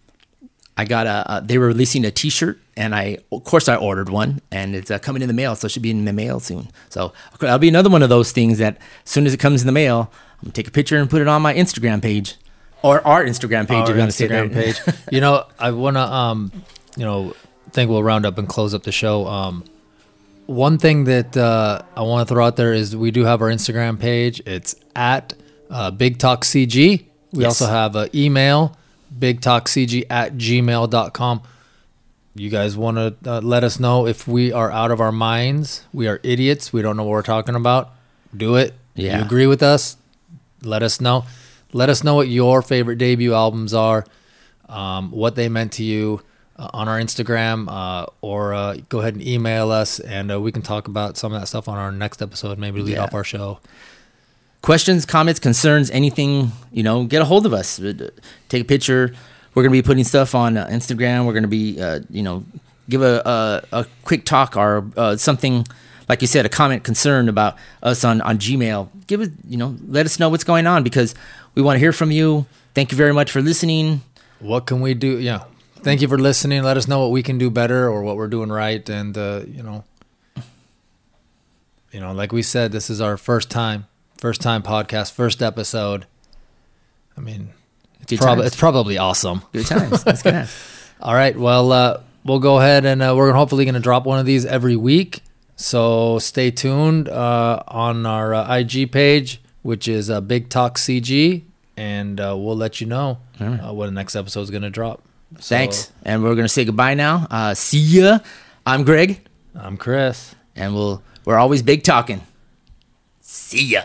I got a. Uh, they were releasing a T-shirt, and I, of course, I ordered one, and it's uh, coming in the mail, so it should be in the mail soon. So that'll be another one of those things that, as soon as it comes in the mail, I'm gonna take a picture and put it on my Instagram page, or our Instagram page.
Our
if you want to
Instagram page. you know, I wanna um, you know, think we'll round up and close up the show. Um, one thing that uh, I want to throw out there is we do have our Instagram page. It's at uh, Big Talk CG. We
Yes.
also have an email, bigtalkcg at gmail.com. You guys want to uh, let us know if we are out of our minds. We are idiots. We don't know what we're talking about. Do it.
Yeah.
You agree with us? Let us know. Let us know what your favorite debut albums are, um, what they meant to you uh, on our Instagram, uh, or uh, go ahead and email us, and uh, we can talk about some of that stuff on our next episode. Maybe lead
Yeah.
off our show.
questions, comments, concerns, anything, you know, get a hold of us. Uh, Take a picture. We're going to be putting stuff on uh, Instagram. We're going to be, uh, you know, give a, a, a quick talk or uh, something like you said, a comment concern about us on on Gmail, give us you know let us know what's going on because we want to hear from you. Thank you very much for listening.
what can we do? Yeah. Thank you for listening. Let us know what we can do better or what we're doing right. And, uh, you know, you know, like we said, this is our first time, first time podcast, first episode. I mean, it's
Good times.
it's probably awesome.
Good times. That's good. [LAUGHS]
All right. Well, uh, we'll go ahead and uh, we're hopefully going to drop one of these every week. So stay tuned uh, on our uh, IG page, which is uh, Big Talk CG, and uh, we'll let you know uh, when the next episode is going to drop. So,
Thanks, and we're gonna say goodbye now. Uh, see ya. I'm Greg,
I'm Chris.
and we'll we're always big talking. See ya.